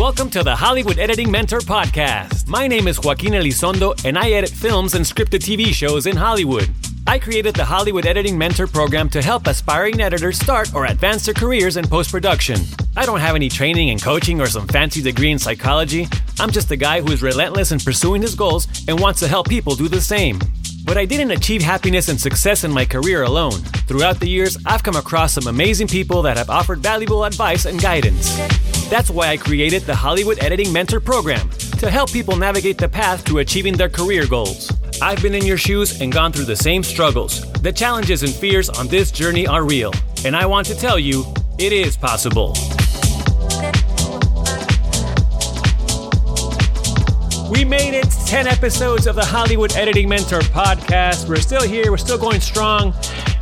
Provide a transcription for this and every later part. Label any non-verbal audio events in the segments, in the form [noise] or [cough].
Welcome to the Hollywood Editing Mentor Podcast. My name is Joaquin Elizondo, and I edit films and scripted TV shows in Hollywood. I created the Hollywood Editing Mentor program to help aspiring editors start or advance their careers in post production. I don't have any training in coaching or some fancy degree in psychology. I'm just a guy who is relentless in pursuing his goals and wants to help people do the same. But I didn't achieve happiness and success in my career alone. Throughout the years, I've come across some amazing people that have offered valuable advice and guidance. That's why I created the Hollywood Editing Mentor Program to help people navigate the path to achieving their career goals. I've been in your shoes and gone through the same struggles. The challenges and fears on this journey are real, and I want to tell you it is possible. We made it 10 episodes of the Hollywood Editing Mentor podcast. We're still here, we're still going strong.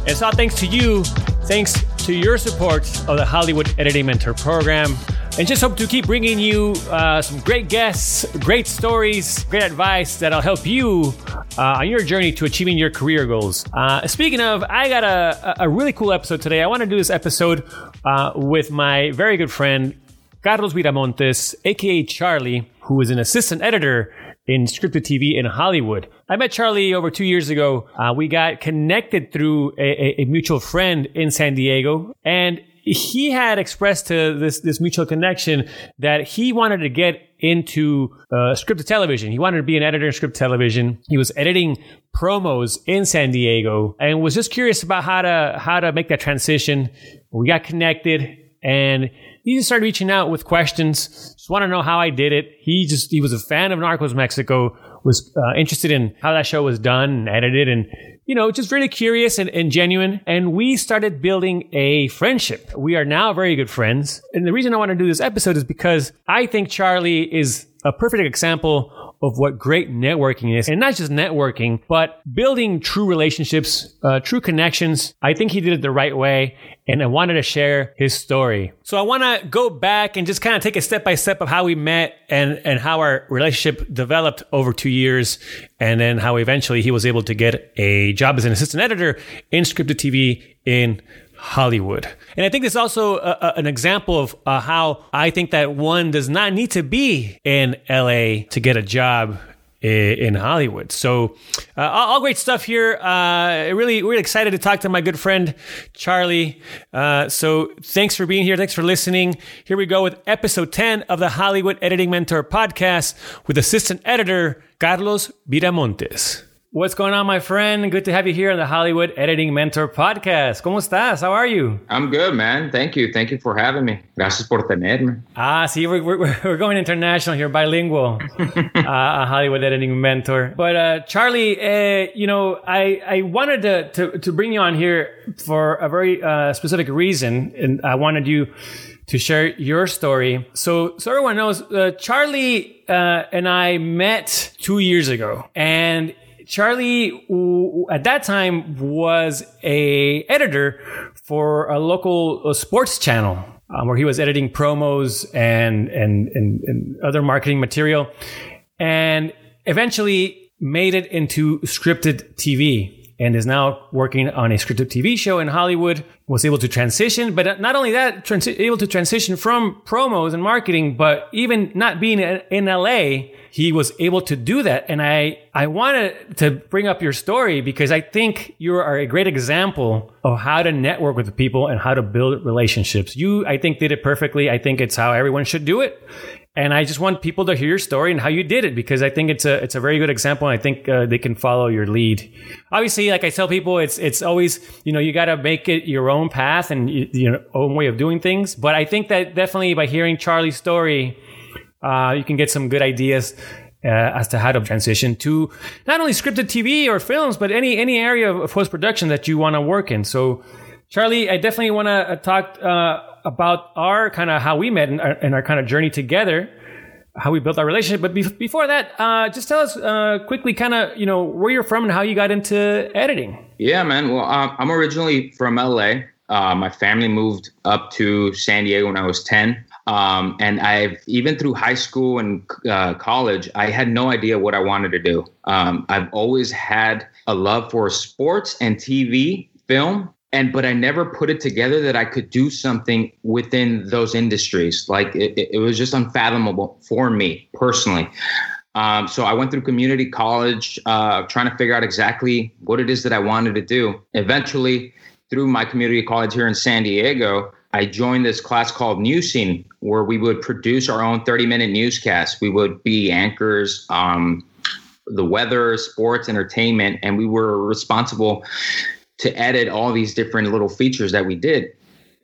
It's all thanks to you, thanks to your support of the Hollywood Editing Mentor program. And just hope to keep bringing you uh, some great guests, great stories, great advice that'll help you uh, on your journey to achieving your career goals. Uh, speaking of, I got a, a really cool episode today. I want to do this episode uh, with my very good friend, Carlos Viramontes, aka Charlie, who is an assistant editor in scripted TV in Hollywood. I met Charlie over two years ago. Uh, we got connected through a, a, mutual friend in San Diego, and he had expressed to this this mutual connection that he wanted to get into uh, scripted television. He wanted to be an editor in scripted television. He was editing promos in San Diego and was just curious about how to how to make that transition. We got connected and he just started reaching out with questions. Just want to know how I did it. He just he was a fan of Narcos Mexico, was uh, interested in how that show was done and edited, and you know, just really curious and, and genuine. And we started building a friendship. We are now very good friends. And the reason I want to do this episode is because I think Charlie is a perfect example of what great networking is. And not just networking, but building true relationships, uh, true connections. I think he did it the right way. And I wanted to share his story. So I want to go back and just kind of take a step by step of how we met and, and how our relationship developed over two years. And then how eventually he was able to get a job as an assistant editor in scripted TV in Hollywood. And I think this is also a, a, an example of uh, how I think that one does not need to be in LA to get a job in Hollywood. So, uh, all great stuff here. Uh, really, really excited to talk to my good friend Charlie. Uh, so, thanks for being here. Thanks for listening. Here we go with episode 10 of the Hollywood Editing Mentor podcast with assistant editor Carlos Viramontes. What's going on, my friend? Good to have you here on the Hollywood Editing Mentor Podcast. ¿Cómo estás? How are you? I'm good, man. Thank you. Thank you for having me. Gracias por tenerme. Ah, see, we're, we're, we're going international here, bilingual. [laughs] uh, a Hollywood Editing Mentor. But uh, Charlie, uh, you know, I, I wanted to, to, to bring you on here for a very uh, specific reason, and I wanted you to share your story. So, so everyone knows, uh, Charlie uh, and I met two years ago, and Charlie at that time was a editor for a local sports channel um, where he was editing promos and, and, and, and other marketing material and eventually made it into scripted TV and is now working on a scripted TV show in Hollywood. Was able to transition, but not only that, able to transition from promos and marketing, but even not being in LA, he was able to do that. And I, I wanted to bring up your story because I think you are a great example of how to network with people and how to build relationships. You, I think, did it perfectly. I think it's how everyone should do it. And I just want people to hear your story and how you did it because I think it's a it's a very good example. And I think uh, they can follow your lead. Obviously, like I tell people, it's it's always you know you got to make it your own path and your own way of doing things. But I think that definitely by hearing Charlie's story, uh, you can get some good ideas uh, as to how to transition to not only scripted TV or films, but any any area of post production that you want to work in. So, Charlie, I definitely want to uh, talk uh, about our kind of how we met and our, our, kind of journey together, how we built our relationship. But be- before that, uh, just tell us uh, quickly, kind of you know where you're from and how you got into editing. Yeah, man. Well, um, I'm originally from LA. my family moved up to San Diego when I was ten. Um, and I've even through high school and uh, college, I had no idea what I wanted to do. Um, I've always had a love for sports and TV, film, and but I never put it together that I could do something within those industries. Like it, it was just unfathomable for me personally. Um, so I went through community college, uh, trying to figure out exactly what it is that I wanted to do. Eventually, through my community college here in San Diego, I joined this class called Newsing, where we would produce our own 30 minute newscast. We would be anchors, um, the weather, sports, entertainment, and we were responsible to edit all these different little features that we did.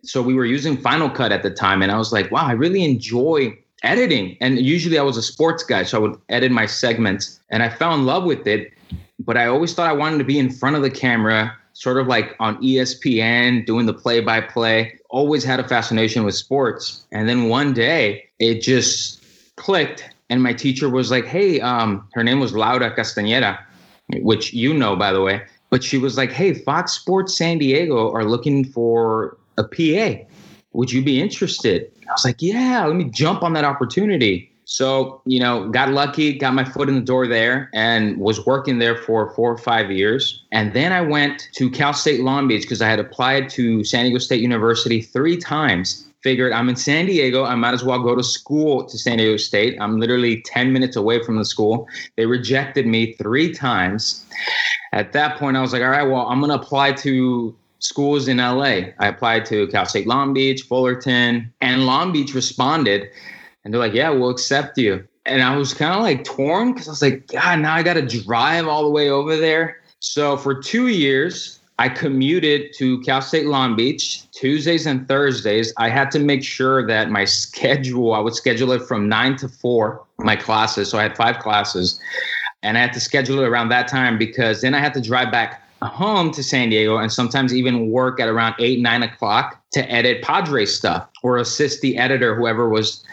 So we were using Final Cut at the time, and I was like, wow, I really enjoy editing. And usually I was a sports guy, so I would edit my segments, and I fell in love with it. But I always thought I wanted to be in front of the camera, sort of like on ESPN, doing the play by play. Always had a fascination with sports. And then one day it just clicked, and my teacher was like, hey, um, her name was Laura Castañeda, which you know, by the way but she was like, "Hey, Fox Sports San Diego are looking for a PA. Would you be interested?" I was like, "Yeah, let me jump on that opportunity." So, you know, got lucky, got my foot in the door there and was working there for four or five years. And then I went to Cal State Long Beach because I had applied to San Diego State University three times. Figured I'm in San Diego, I might as well go to school to San Diego State. I'm literally 10 minutes away from the school. They rejected me three times at that point, I was like, all right, well, I'm going to apply to schools in LA. I applied to Cal State Long Beach, Fullerton, and Long Beach responded. And they're like, yeah, we'll accept you. And I was kind of like torn because I was like, God, now I got to drive all the way over there. So for two years, I commuted to Cal State Long Beach Tuesdays and Thursdays. I had to make sure that my schedule, I would schedule it from nine to four, my classes. So I had five classes and I had to schedule it around that time because then I had to drive back home to San Diego and sometimes even work at around eight, nine o'clock to edit Padre stuff or assist the editor, whoever was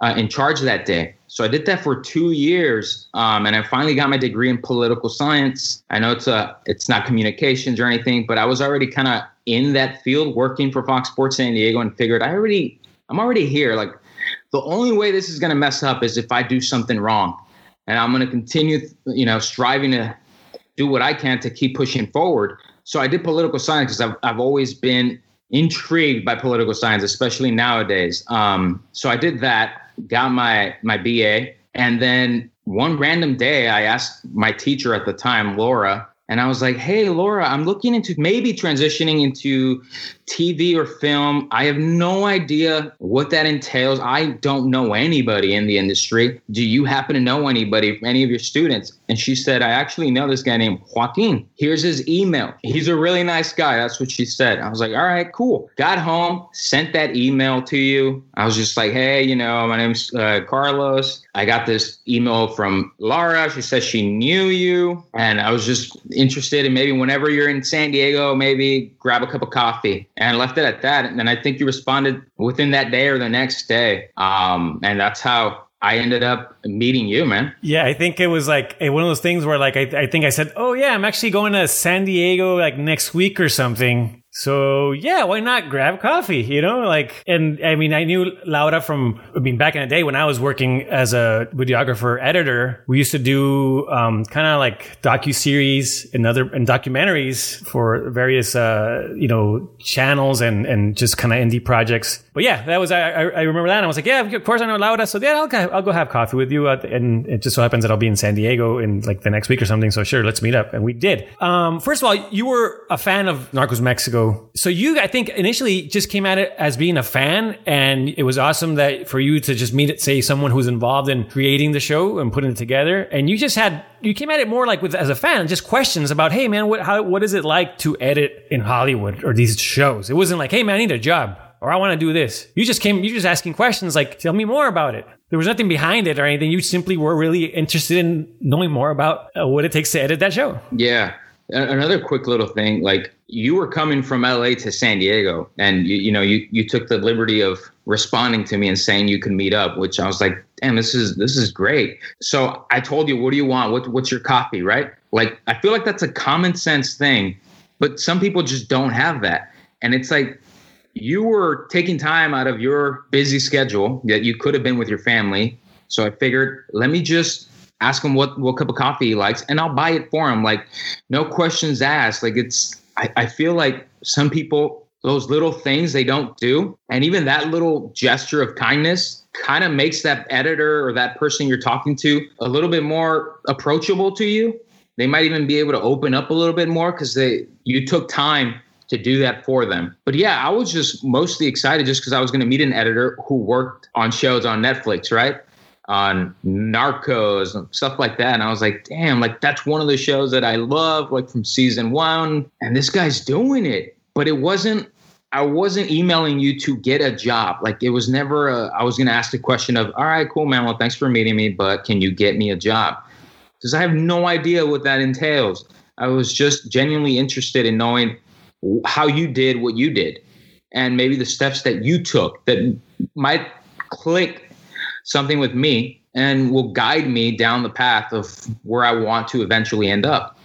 uh, in charge that day. So I did that for two years, um, and I finally got my degree in political science. I know it's a it's not communications or anything, but I was already kind of in that field, working for Fox Sports San Diego, and figured I already I'm already here. Like the only way this is going to mess up is if I do something wrong and I'm going to continue, you know, striving to do what I can to keep pushing forward. So I did political science because I've, I've always been intrigued by political science, especially nowadays. Um, so I did that, got my my BA, and then one random day I asked my teacher at the time, Laura, and I was like, "Hey, Laura, I'm looking into maybe transitioning into TV or film. I have no idea what that entails. I don't know anybody in the industry. Do you happen to know anybody, any of your students? And she said, I actually know this guy named Joaquin. Here's his email. He's a really nice guy. That's what she said. I was like, all right, cool. Got home, sent that email to you. I was just like, hey, you know, my name's uh, Carlos. I got this email from Laura. She says she knew you. And I was just interested in maybe whenever you're in San Diego, maybe grab a cup of coffee and left it at that. And I think you responded within that day or the next day. Um, and that's how I ended up meeting you, man. Yeah, I think it was like one of those things where, like, I, I think I said, "Oh yeah, I'm actually going to San Diego like next week or something." So yeah, why not grab coffee? You know, like, and I mean, I knew Laura from, I mean, back in the day when I was working as a videographer editor, we used to do um, kind of like docu series and other and documentaries for various, uh, you know, channels and and just kind of indie projects. But yeah, that was I, I remember that. And I was like, yeah, of course I know Laura. So yeah, I'll I'll go have coffee with you. and it just so happens that I'll be in San Diego in like the next week or something. So sure, let's meet up. And we did. Um, first of all, you were a fan of Narcos Mexico so you, I think, initially just came at it as being a fan, and it was awesome that for you to just meet, it, say, someone who's involved in creating the show and putting it together, and you just had you came at it more like with as a fan, just questions about, hey man, what how what is it like to edit in Hollywood or these shows? It wasn't like, hey man, I need a job or I want to do this. You just came, you just asking questions like, tell me more about it. There was nothing behind it or anything. You simply were really interested in knowing more about uh, what it takes to edit that show. Yeah. Another quick little thing, like you were coming from LA to San Diego, and you, you know you you took the liberty of responding to me and saying you can meet up, which I was like, damn, this is this is great. So I told you, what do you want? What what's your copy, right? Like I feel like that's a common sense thing, but some people just don't have that, and it's like you were taking time out of your busy schedule that you could have been with your family. So I figured, let me just ask him what what cup of coffee he likes, and I'll buy it for him. Like, no questions asked. Like it's I, I feel like some people, those little things they don't do, and even that little gesture of kindness kind of makes that editor or that person you're talking to a little bit more approachable to you. They might even be able to open up a little bit more because they you took time to do that for them. But yeah, I was just mostly excited just because I was going to meet an editor who worked on shows on Netflix, right? On Narcos and stuff like that. And I was like, damn, like that's one of the shows that I love, like from season one. And this guy's doing it. But it wasn't I wasn't emailing you to get a job. Like it was never a, I was going to ask the question of, all right, cool, man. Well, thanks for meeting me, but can you get me a job? Because I have no idea what that entails. I was just genuinely interested in knowing how you did what you did and maybe the steps that you took that might click something with me and will guide me down the path of where I want to eventually end up.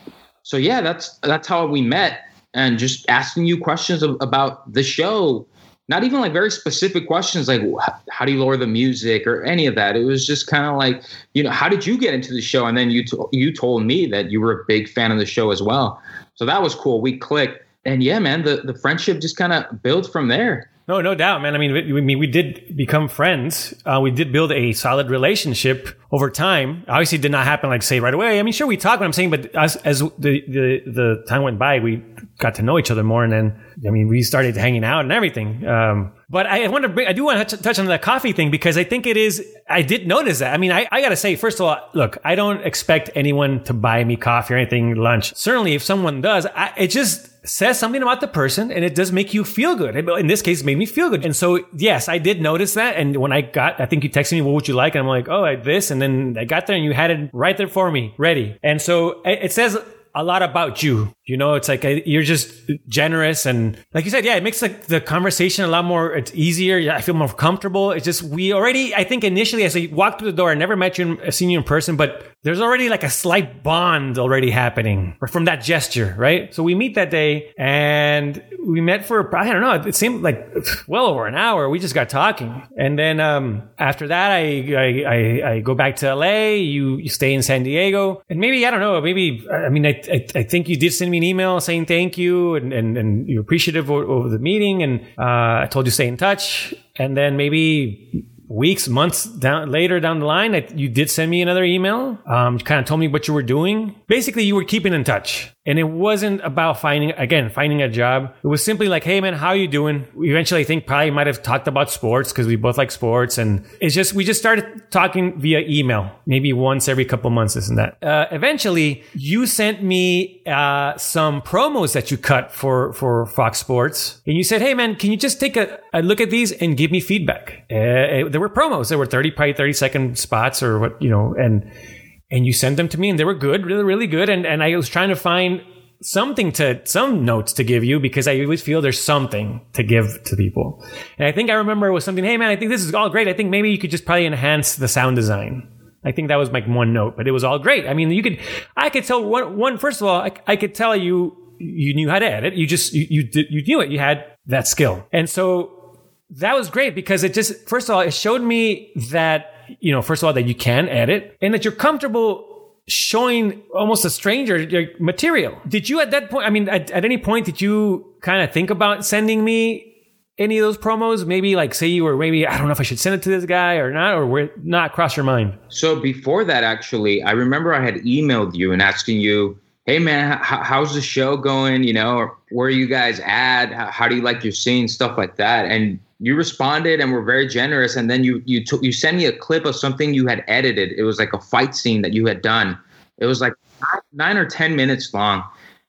So yeah, that's that's how we met and just asking you questions of, about the show. Not even like very specific questions like how do you lower the music or any of that? It was just kind of like you know how did you get into the show? And then you to, you told me that you were a big fan of the show as well. So that was cool. We clicked. And yeah man the, the friendship just kind of built from there no, no doubt, man. I mean, we, we, we did become friends. Uh, we did build a solid relationship over time. Obviously, it did not happen like say right away. I mean, sure, we talked. What I'm saying, but as as the, the the time went by, we got to know each other more, and then I mean, we started hanging out and everything. Um, but I, want to bring, I do want to touch on the coffee thing because I think it is. I did notice that. I mean, I, I got to say, first of all, look, I don't expect anyone to buy me coffee or anything lunch. Certainly, if someone does, I, it just says something about the person and it does make you feel good. In this case, it made me feel good. And so, yes, I did notice that. And when I got, I think you texted me, what would you like? And I'm like, oh, like this. And then I got there and you had it right there for me, ready. And so it says a lot about you. You know, it's like you're just generous and like you said, yeah, it makes like the conversation a lot more. It's easier. I feel more comfortable. It's just we already. I think initially, as I walked through the door, I never met you, seen you in person, but there's already like a slight bond already happening from that gesture, right? So we meet that day and we met for I don't know. It seemed like well over an hour. We just got talking, and then um, after that, I, I, I I go back to LA. You you stay in San Diego, and maybe I don't know. Maybe I mean I I, I think you did send me an email saying thank you and, and, and you're appreciative of, the meeting. And uh, I told you stay in touch. And then maybe weeks, months down later down the line, that you did send me another email. Um, kind of told me what you were doing. Basically, you were keeping in touch. And it wasn't about finding, again, finding a job. It was simply like, hey man, how are you doing? We eventually, I think probably might have talked about sports because we both like sports. And it's just, we just started talking via email, maybe once every couple months, isn't that? Uh, eventually, you sent me uh, some promos that you cut for, for Fox Sports. And you said, hey man, can you just take a, a look at these and give me feedback? Uh, there were promos. There were 30, probably 30 second spots or what, you know, and, and you sent them to me and they were good, really, really good. And, and I was trying to find something to, some notes to give you because I always feel there's something to give to people. And I think I remember it was something, hey man, I think this is all great. I think maybe you could just probably enhance the sound design. I think that was like one note, but it was all great. I mean, you could, I could tell one, one first of all, I, I could tell you, you knew how to edit. You just, you, you did, you knew it. You had that skill. And so that was great because it just, first of all, it showed me that you know, first of all, that you can edit and that you're comfortable showing almost a stranger your material. Did you at that point, I mean, at, at any point, did you kind of think about sending me any of those promos? Maybe like say you were maybe, I don't know if I should send it to this guy or not, or were not cross your mind? So before that, actually, I remember I had emailed you and asking you, hey man, how's the show going? You know, where are you guys at? How do you like your scene? Stuff like that. And you responded and were very generous and then you you took you sent me a clip of something you had edited. It was like a fight scene that you had done. It was like nine or ten minutes long.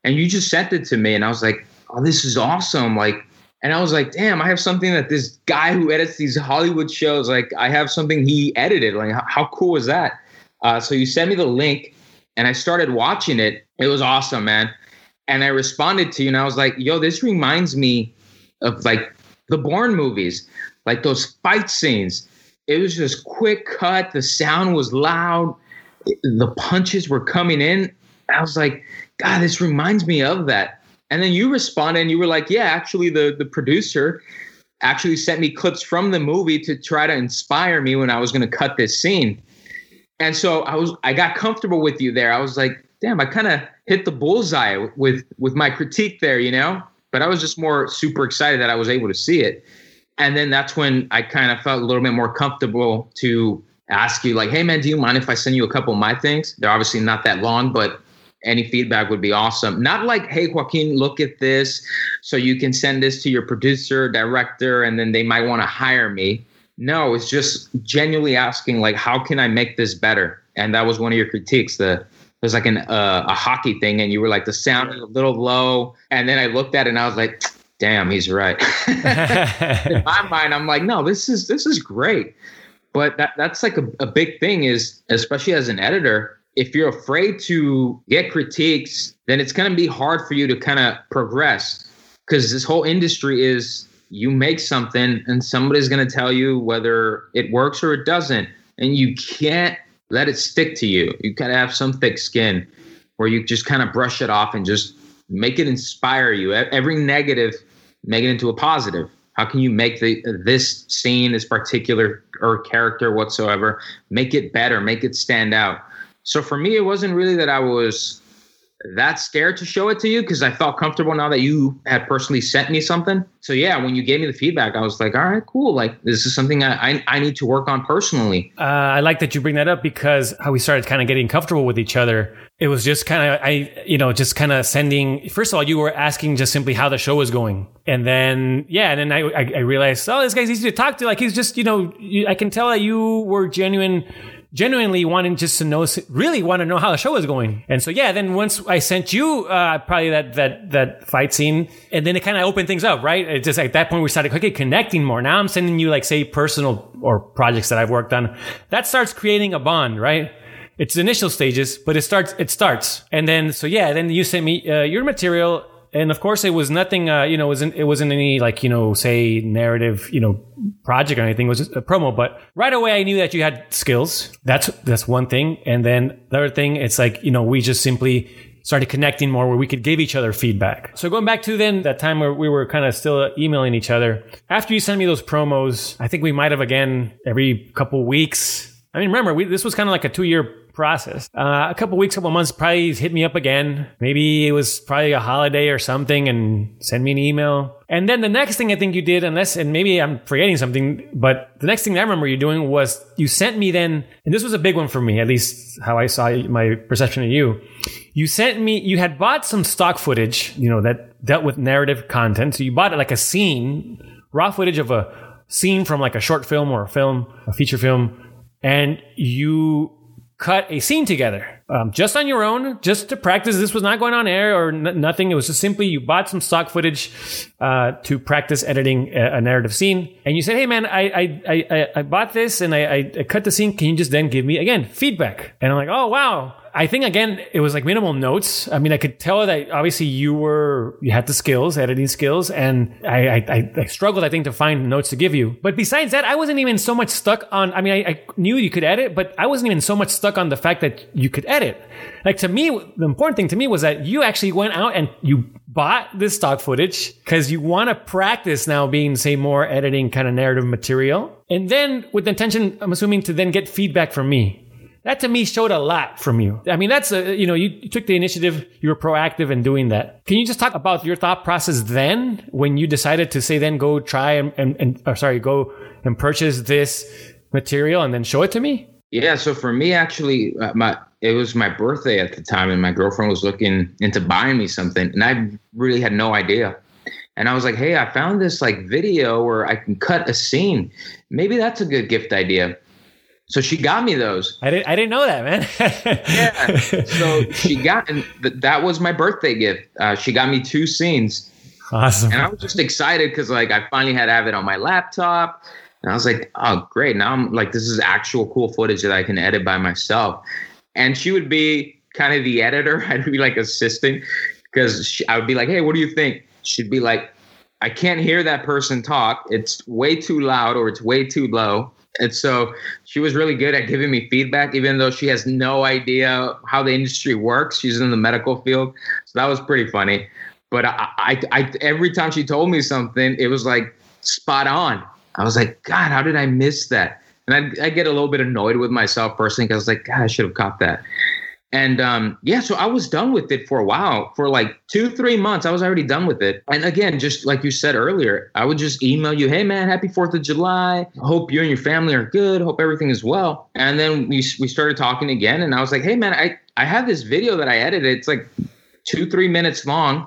And you just sent it to me and i was like oh this is awesome. Like and i was like damn i have something that this guy who edits these hollywood shows like i have something he edited. Like how, how cool is that? Uh, so you sent me the link and i started watching it. It was awesome man. And i responded to you and i was like yo this reminds me of like the Bourne movies, like those fight scenes. It was just quick cut. The sound was loud. The punches were coming in. I was like, God, this reminds me of that. And then you responded and you were like, Yeah, actually, the, the producer actually sent me clips from the movie to try to inspire me when I was going to cut this scene. And so I was, I got comfortable with you there. I was like, damn, I kind of hit the bullseye with with my critique there, you know. But I was just more super excited that I was able to see it, and then that's when I kind of felt a little bit more comfortable to ask you, like, hey man, do you mind if I send you a couple of my things? They're obviously not that long, but any feedback would be awesome. Not like, hey, Joaquin, look at this, so you can send this to your producer, director, and then they might want to hire me. No, it's just genuinely asking, like, how can I make this better? And that was one of your critiques. The was like an uh, a hockey thing, and you were like the sound is a little low. And then I looked at it and I was like, damn, he's right. [laughs] In my mind, I'm like, no, this is this is great. But that that's like a, a big thing is especially as an editor, if you're afraid to get critiques, then it's going to be hard for you to kind of progress because this whole industry is you make something and somebody's going to tell you whether it works or it doesn't. And you can't let it stick to you. You got to have some thick skin where you just kind of brush it off and just make it inspire you. Every negative, make it into a positive. How can you make the this scene, this particular or character whatsoever, make it better, make it stand out? So for me, it wasn't really that I was that scared to show it to you because I felt comfortable now that you had personally sent me something. So yeah, when you gave me the feedback, I was like, all right, cool. Like this is something I I, I need to work on personally. Uh, I like that you bring that up because how we started kind of getting comfortable with each other. It was just kind of I you know just kind of sending. First of all, you were asking just simply how the show was going, and then yeah, and then I I, I realized oh this guy's easy to talk to. Like he's just you know I can tell that you were genuine genuinely wanting just to know, really want to know how the show was going. And so, yeah, then once I sent you, uh, probably that, that, that fight scene, and then it kind of opened things up, right? It just at that point we started okay, connecting more. Now I'm sending you like, say, personal or projects that I've worked on. That starts creating a bond, right? It's initial stages, but it starts, it starts. And then, so yeah, then you sent me, uh, your material and of course it was nothing uh, you know it wasn't it wasn't any like you know say narrative you know project or anything. It was just a promo. But right away i knew that you had skills. That's that's one thing. And then the other thing it's like you know we just simply started connecting more where we could give each other feedback. So going back to then that time where we were kind of still emailing each other after you sent me those promos i think we might have again every couple weeks. I mean, remember, we, this was kind of like a two year process. Uh, a couple weeks, couple months, probably hit me up again. Maybe it was probably a holiday or something and send me an email. And then the next thing I think you did, unless, and maybe I'm forgetting something, but the next thing I remember you doing was you sent me then, and this was a big one for me, at least how I saw my perception of you. You sent me, you had bought some stock footage, you know, that dealt with narrative content. So you bought it like a scene, raw footage of a scene from like a short film or a film, a feature film, and you cut a scene together um, just on your own, just to practice. This was not going on air or n- nothing. It was just simply you bought some stock footage uh, to practice editing a, a, narrative scene, and you said, "Hey, man, I I, I, I bought this and I, I cut the scene. Can you just then give me again feedback?" And I'm like, "Oh, wow." I think again, it was like minimal notes. I mean, I could tell that obviously you were, you had the skills, editing skills, and I, I, I struggled, I think, to find notes to give you. But besides that, I wasn't even so much stuck on, I mean, I, I knew you could edit, but I wasn't even so much stuck on the fact that you could edit. Like to me, the important thing to me was that you actually went out and you bought this stock footage because you want to practice now being, say, more editing kind of narrative material. And then with the intention, I'm assuming to then get feedback from me that to me showed a lot from you. I mean, that's a, you know, you took the initiative, you were proactive in doing that. Can you just talk about your thought process then when you decided to say, then go try and, and, and or sorry, go and purchase this material and then show it to me? Yeah. So for me, actually, uh, my, it was my birthday at the time and my girlfriend was looking into buying me something and I really had no idea. And I was like, hey, I found this like video where I can cut a scene. Maybe that's a good gift idea. So she got me those. I didn't. I didn't know that, man. yeah. So she got, and th- that was my birthday gift. Uh, she got me two scenes. Awesome. And I was just excited because like I finally had to have it on my laptop, and I was like, oh great! Now I'm like, this is actual cool footage that I can edit by myself. And she would be kind of the editor. [laughs] I'd be like assisting because I would be like, hey, what do you think? She'd be like, I can't hear that person talk. It's way too loud or it's way too low. And so she was really good at giving me feedback, even though she has no idea how the industry works. She's in the medical field. So that was pretty funny. But I, I, I every time she told me something, it was like spot on. I was like, God, how did I miss that? And I, I get a little bit annoyed with myself personally because I was like, God, I should have caught that. And um, yeah, so I was done with it for a while. For like two, three months, I was already done with it. And again, just like you said earlier, I would just email you, hey man, happy 4th of July. Hope you and your family are good. Hope everything is well. And then we, we started talking again. And I was like, hey man, I, I have this video that I edited. It's like two, three minutes long.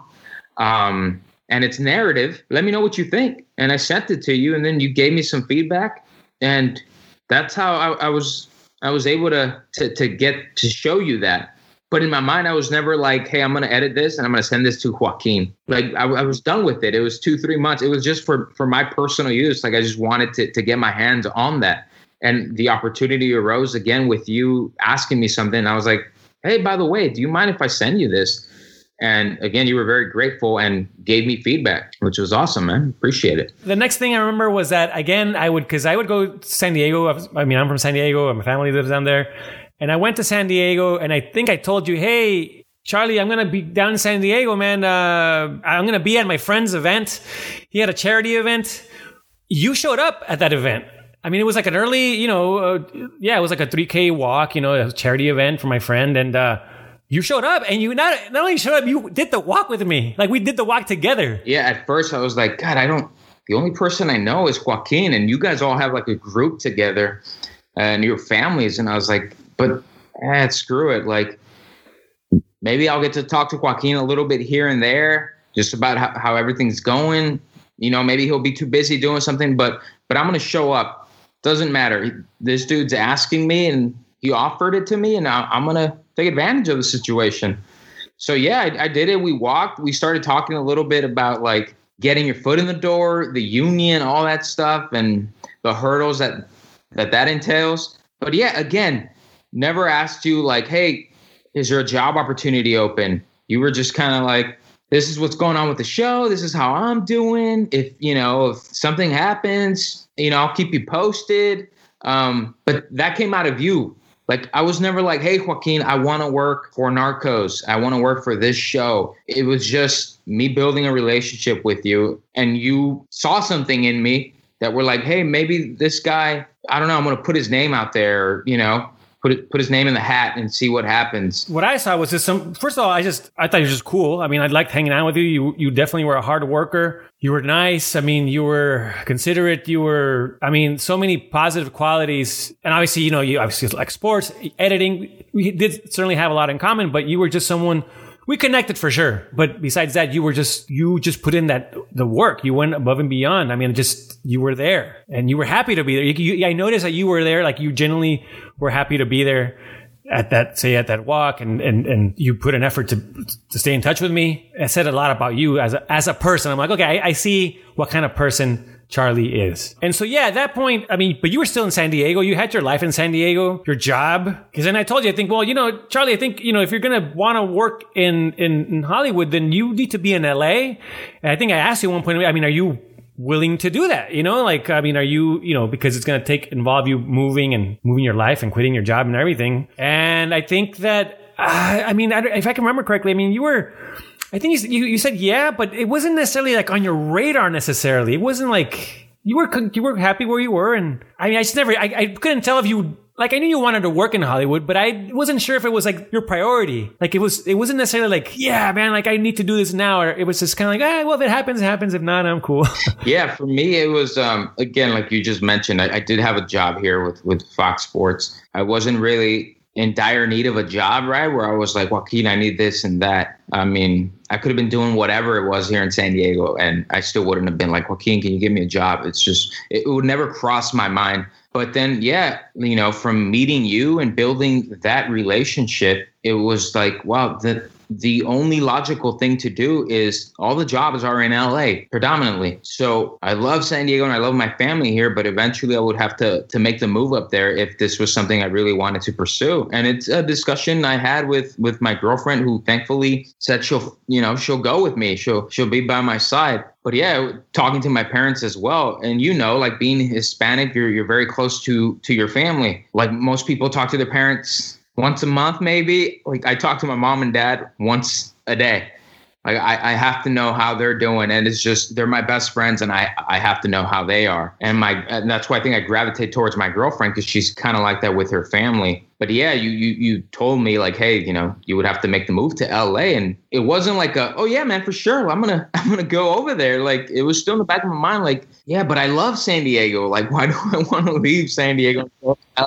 Um, and it's narrative. Let me know what you think. And I sent it to you. And then you gave me some feedback. And that's how I, I was I was able to, to to get to show you that. But in my mind, I was never like, "Hey, I'm going to edit this and I'm going to send this to Joaquin." Like I, I, was done with it. It was two, three months. It was just for for my personal use. Like I just wanted to to get my hands on that. And the opportunity arose again with you asking me something. I was like, "Hey, by the way, do you mind if I send you this?" And again, you were very grateful and gave me feedback, which was awesome, man. Appreciate it. The next thing I remember was that again, I would because I would go to San Diego. I mean, I'm from San Diego. and My family lives down there, and I went to San Diego. And I think I told you, hey. Charlie, I'm gonna be down in San Diego, man. Uh, I'm gonna be at my friend's event. He had a charity event. You showed up at that event. I mean, it was like an early, you know, uh, yeah, it was like a 3K walk, you know, a charity event for my friend, and uh, you showed up and you not not only showed up, you did the walk with me. Like we did the walk together. Yeah, at first I was like, God, I don't. The only person I know is Joaquin, and you guys all have like a group together and your families. And I was like, but eh, screw it. Like maybe I'll get to talk to Joaquin a little bit here and there, just about how, how everything's going. You know, maybe he'll be too busy doing something, but but I'm gonna show up. Doesn't matter. This dude's asking me, and he offered it to me, and I, I'm gonna take advantage of the situation. So yeah, I, I did it. We walked. We started talking a little bit about like getting your foot in the door, the union, all that stuff, and the hurdles that that that entails. But yeah, again, never asked you like, hey, is there a job opportunity open? You were just kind of like, this is what's going on with the show. This is how I'm doing. If you know, if something happens, you know, I'll keep you posted. Um, but that came out of you like I was never like, hey Joaquin, I want to work for Narcos. I want to work for this show. It was just me building a relationship with you and you saw something in me that were like, hey, maybe this guy, I don't know, I'm gonna put his name out there, you know, put it, put his name in the hat and see what happens. What I saw was just some. First of all, I just I thought you were just cool. I mean, I liked hanging out with you. You you definitely were a hard worker. You were nice. I mean, you were considerate. You were. I mean, so many positive qualities. And obviously, you know, you obviously like sports, editing. We did certainly have a lot in common. But you were just someone we connected for sure. But besides that, you were just, you just put in that, the work. You went above and beyond. I mean, just, you were there and you were happy to be there. You, you, I noticed that you were there, like you genuinely were happy to be there at that, say at that walk and, and, and you put an effort to, to stay in touch with me. I said a lot about you as a, as a person. I'm like, okay, I, I see what kind of person Charlie is. And so, yeah, at that point, I mean, but you were still in San Diego. You had your life in San Diego, your job. Because then I told you, I think, well, you know, Charlie, I think, you know, if you're going to want to work in, in, in Hollywood, then you need to be in LA. And I think I asked you at one point, I mean, are you willing to do that? You know, like, I mean, are you, you know, because it's going to take, involve you moving and moving your life and quitting your job and everything. And I think that, uh, I mean, if I can remember correctly, I mean, you were, I think you, you said yeah, but it wasn't necessarily like on your radar necessarily. It wasn't like you were you were happy where you were, and I mean, I just never I, I couldn't tell if you like I knew you wanted to work in Hollywood, but I wasn't sure if it was like your priority. Like it was, it wasn't necessarily like, yeah, man, like I need to do this now, or it was just kind of like, ah, well, if it happens, it happens. If not, I'm cool. [laughs] yeah, for me, it was um, again, like you just mentioned, I, I did have a job here with with Fox Sports. I wasn't really in dire need of a job, right? Where I was like, Joaquin, I need this and that. I mean, I could have been doing whatever it was here in San Diego, and I still wouldn't have been like, Joaquin, can you give me a job? It's just, it would never cross my mind. But then, yeah, you know, from meeting you and building that relationship, it was like, wow, the, the only logical thing to do is all the jobs are in LA predominantly. So I love San Diego and I love my family here, but eventually I would have to to make the move up there if this was something I really wanted to pursue. And it's a discussion I had with with my girlfriend who thankfully said she'll, you know, she'll go with me. She'll she'll be by my side. But yeah, talking to my parents as well. And you know, like being Hispanic, you're you're very close to to your family. Like most people talk to their parents once a month, maybe. Like I talk to my mom and dad once a day. Like I, I have to know how they're doing, and it's just they're my best friends, and I I have to know how they are, and my and that's why I think I gravitate towards my girlfriend because she's kind of like that with her family. But yeah, you you you told me like, hey, you know, you would have to make the move to LA, and it wasn't like a, oh yeah, man, for sure, I'm gonna [laughs] I'm gonna go over there. Like it was still in the back of my mind, like, yeah, but I love San Diego. Like, [laughs] why do I want to leave San Diego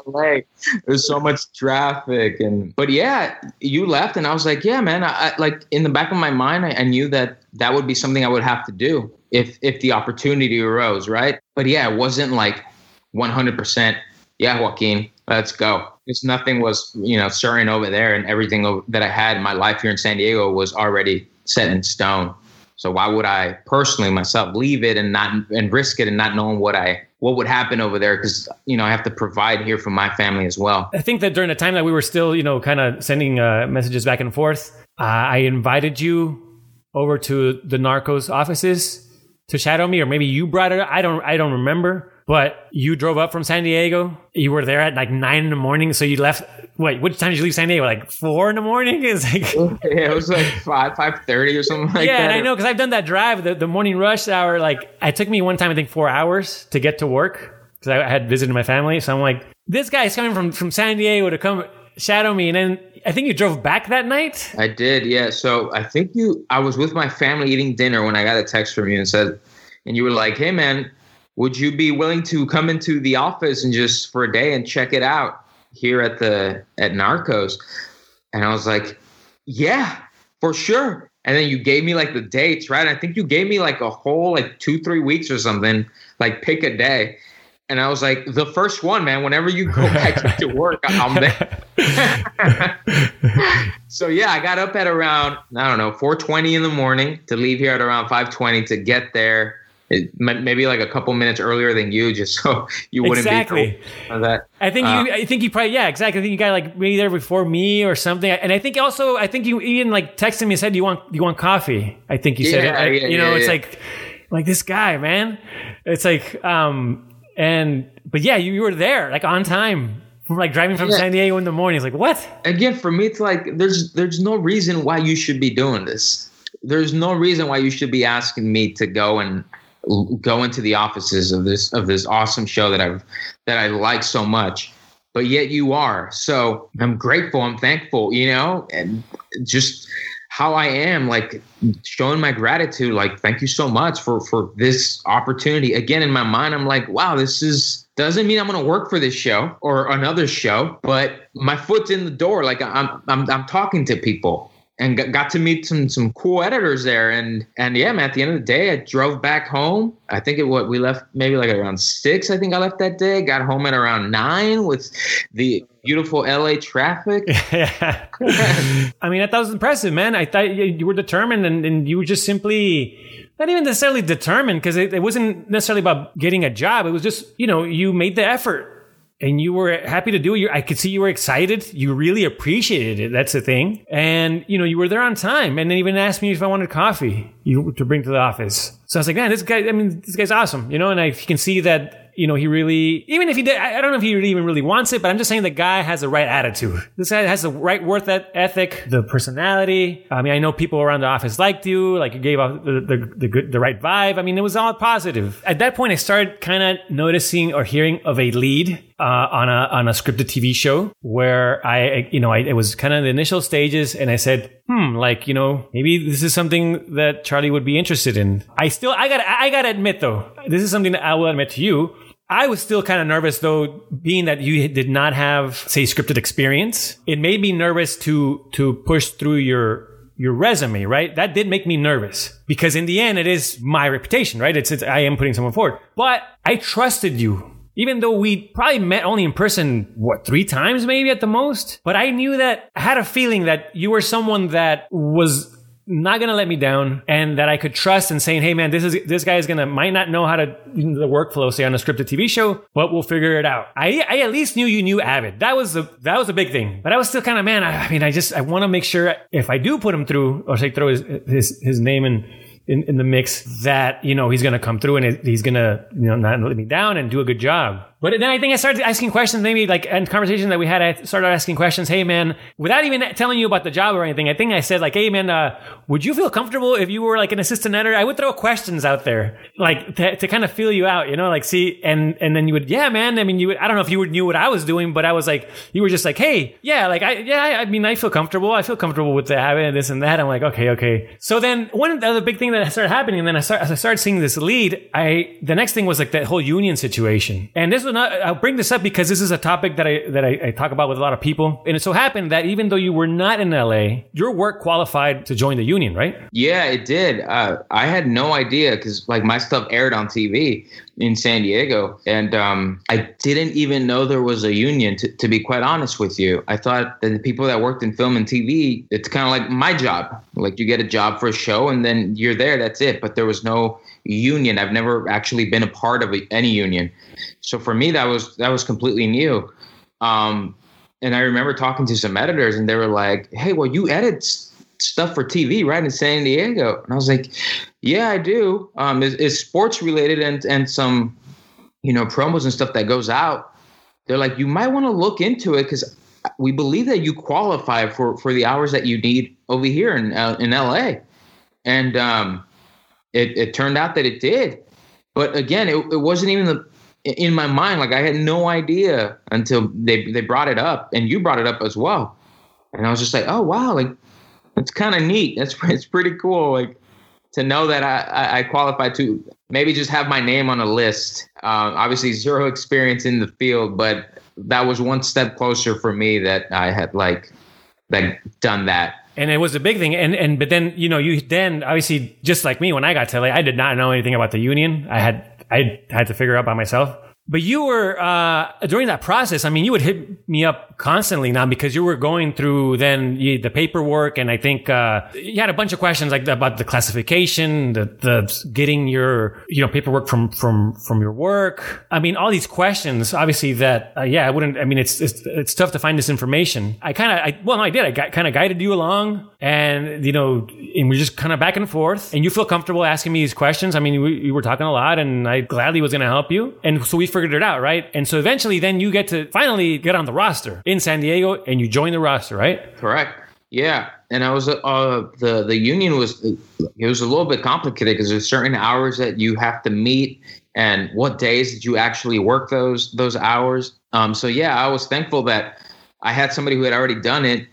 LA? There's so much traffic, and but yeah, you left, and I was like, yeah, man, I, I like in the back of my mind, I, I knew that that would be something I would have to do if if the opportunity arose, right? But yeah, it wasn't like 100%. Yeah, Joaquin, let's go because nothing was you know certain over there, and everything that I had in my life here in San Diego was already set in stone. So why would I personally myself leave it and not and risk it and not knowing what I what would happen over there because you know I have to provide here for my family as well. I think that during the time that we were still you know kind of sending uh, messages back and forth, uh, I invited you over to the Narcos offices to shadow me, or maybe you brought it. I don't I don't remember. But you drove up from San Diego. You were there at like nine in the morning. So you left. Wait, which time did you leave San Diego? Like four in the morning? [laughs] It's like [laughs] yeah, it was like five five thirty or something like yeah, that. Yeah, I know because I've done that drive, the, the morning rush hour. Like it took me one time, I think four hours to get to work because I had visited my family. So I'm like, this guy's coming from from San Diego to come shadow me, and then I think you drove back that night. I did, yeah. So I think you. I was with my family eating dinner when I got a text from you and said, and you were like, "Hey, man." Would you be willing to come into the office and just for a day and check it out here at the at Narcos? And I was like, yeah, for sure. And then you gave me like the dates, right? I think you gave me like a whole like two, three weeks or something, like pick a day. And I was like, the first one, man, whenever you go back [laughs] to work, I'm there. [laughs] so yeah, I got up at around, I don't know, 420 in the morning to leave here at around 520 to get there it, maybe like a couple minutes earlier than you, just so [laughs] you wouldn't exactly. be that. I think uh, you. I think you probably yeah, exactly. I think you got like maybe there before me or something. And I think also I think you even like texted me and said you want you want coffee. I think you said yeah, it. Yeah, you know, yeah, it's like like this guy, man. It's like um and but yeah, you, you were there like on time like driving from San Diego in the morning. It's like what? Again, for me, it's like there's there's no reason why you should be doing this. There's no reason why you should be asking me to go and go into the offices of this of this awesome show that I've that I like so much. But yet you are. So I'm grateful. I'm thankful. You know, and just how I am, like showing my gratitude. Like thank you so much for for this opportunity. Again, in my mind, I'm like, wow, this is doesn't mean I'm going to work for this show or another show, but my foot's in the door. Like I'm, I'm, I'm talking to people and got to meet some some cool editors there. And and yeah man at the end of the day i drove back home. I think it what we left maybe like around six i think i left that day. Got home at around nine with the beautiful la traffic. Yeah. [laughs] i mean that was impressive man. I thought you were determined and, and you were just simply not even necessarily determined because it, it wasn't necessarily about getting a job. It was just you know you made the effort and you were happy to do it. I could see you were excited. You really appreciated it. That's the thing. And, you know, you were there on time and then even asked me if I wanted coffee you, to bring to the office. So I was like, man, this guy, I mean, this guy's awesome, you know, and I can see that you know, he really, even if he did, I don't know if he even really wants it, but I'm just saying the guy has the right attitude. This guy has the right worth ethic, the personality. I mean, I know people around the office liked you, like you gave off the, the, the, good, the right vibe. I mean, it was all positive. At that point, I started kind of noticing or hearing of a lead uh, on a on a scripted TV show where I, you know, I, it was kind of the initial stages, and I said, hmm, like you know, maybe this is something that Charlie would be interested in. I still, I got, I got to admit though, this is something that I will admit to you. I was still kind of nervous though, being that you did not have, say, scripted experience. It made me nervous to, to push through your, your resume, right? That did make me nervous because in the end, it is my reputation, right? It's, it's, I am putting someone forward, but I trusted you. Even though we probably met only in person, what, three times maybe at the most? But I knew that I had a feeling that you were someone that was not gonna let me down and that I could trust and saying, hey man, this is this guy is gonna might not know how to the workflow say on a scripted TV show, but we'll figure it out. I I at least knew you knew Avid. That was the that was a big thing. But I was still kind of man. I, I mean, I just I want to make sure if I do put him through or say throw his his, his name in, in in the mix that you know he's gonna come through and he's gonna you know not let me down and do a good job. But then I think I started asking questions, maybe like in conversation that we had, I started asking questions. Hey, man, without even telling you about the job or anything, I think I said like, Hey, man, uh, would you feel comfortable if you were like an assistant editor? I would throw questions out there, like to, to kind of feel you out, you know, like see, and, and then you would, yeah, man. I mean, you would, I don't know if you knew what I was doing, but I was like, you were just like, Hey, yeah, like I, yeah, I, mean, I feel comfortable. I feel comfortable with the Avid and this and that. I'm like, okay, okay. So then one of the other big thing that started happening, and then I started, as I started seeing this lead, I, the next thing was like that whole union situation. And this not, I'll bring this up because this is a topic that I, that I, I talk about with a lot of people. And it so happened that even though you were not in LA, your work qualified to join the union, right? Yeah, it did. Uh, I had no idea because like my stuff aired on TV in San Diego, and um, I didn't even know there was a union. To, to be quite honest with you, I thought that the people that worked in film and TV, it's kind of like my job. Like you get a job for a show, and then you're there. That's it. But there was no union. I've never actually been a part of a, any union, so for me that was that was completely new. Um, and I remember talking to some editors, and they were like, "Hey, well, you edit stuff for TV, right, in San Diego?" And I was like, "Yeah, I do. Um, it's, it's sports related and and some, you know, promos and stuff that goes out." They're like, "You might want to look into it because we believe that you qualify for for the hours that you need over here in uh, in LA." And um, it it turned out that it did, but again, it, it wasn't even the in my mind like i had no idea until they they brought it up and you brought it up as well and i was just like oh wow like it's kind of neat that's [laughs] it's pretty cool like to know that i i qualify to maybe just have my name on a list um, obviously zero experience in the field but that was one step closer for me that i had like that done that and it was a big thing. And and but then you know you then obviously just like me when I got to LA, I did not know anything about the union. I had I had to figure out by myself. But you were uh, during that process. I mean, you would hit me up constantly now because you were going through then the paperwork, and I think uh, you had a bunch of questions like about the classification, the, the getting your you know paperwork from from from your work. I mean, all these questions. Obviously, that uh, yeah, I wouldn't. I mean, it's it's, it's tough to find this information. I kind of I well, no, I did. I got, kind of guided you along, and you know, and we just kind of back and forth, and you feel comfortable asking me these questions. I mean, we, we were talking a lot, and I gladly was going to help you, and so we figured it out, right? And so eventually, then you get to finally get on the roster in San Diego, and you join the roster, right? Correct. Yeah, and I was uh, the the union was it was a little bit complicated because there's certain hours that you have to meet, and what days did you actually work those those hours? Um, so yeah, I was thankful that I had somebody who had already done it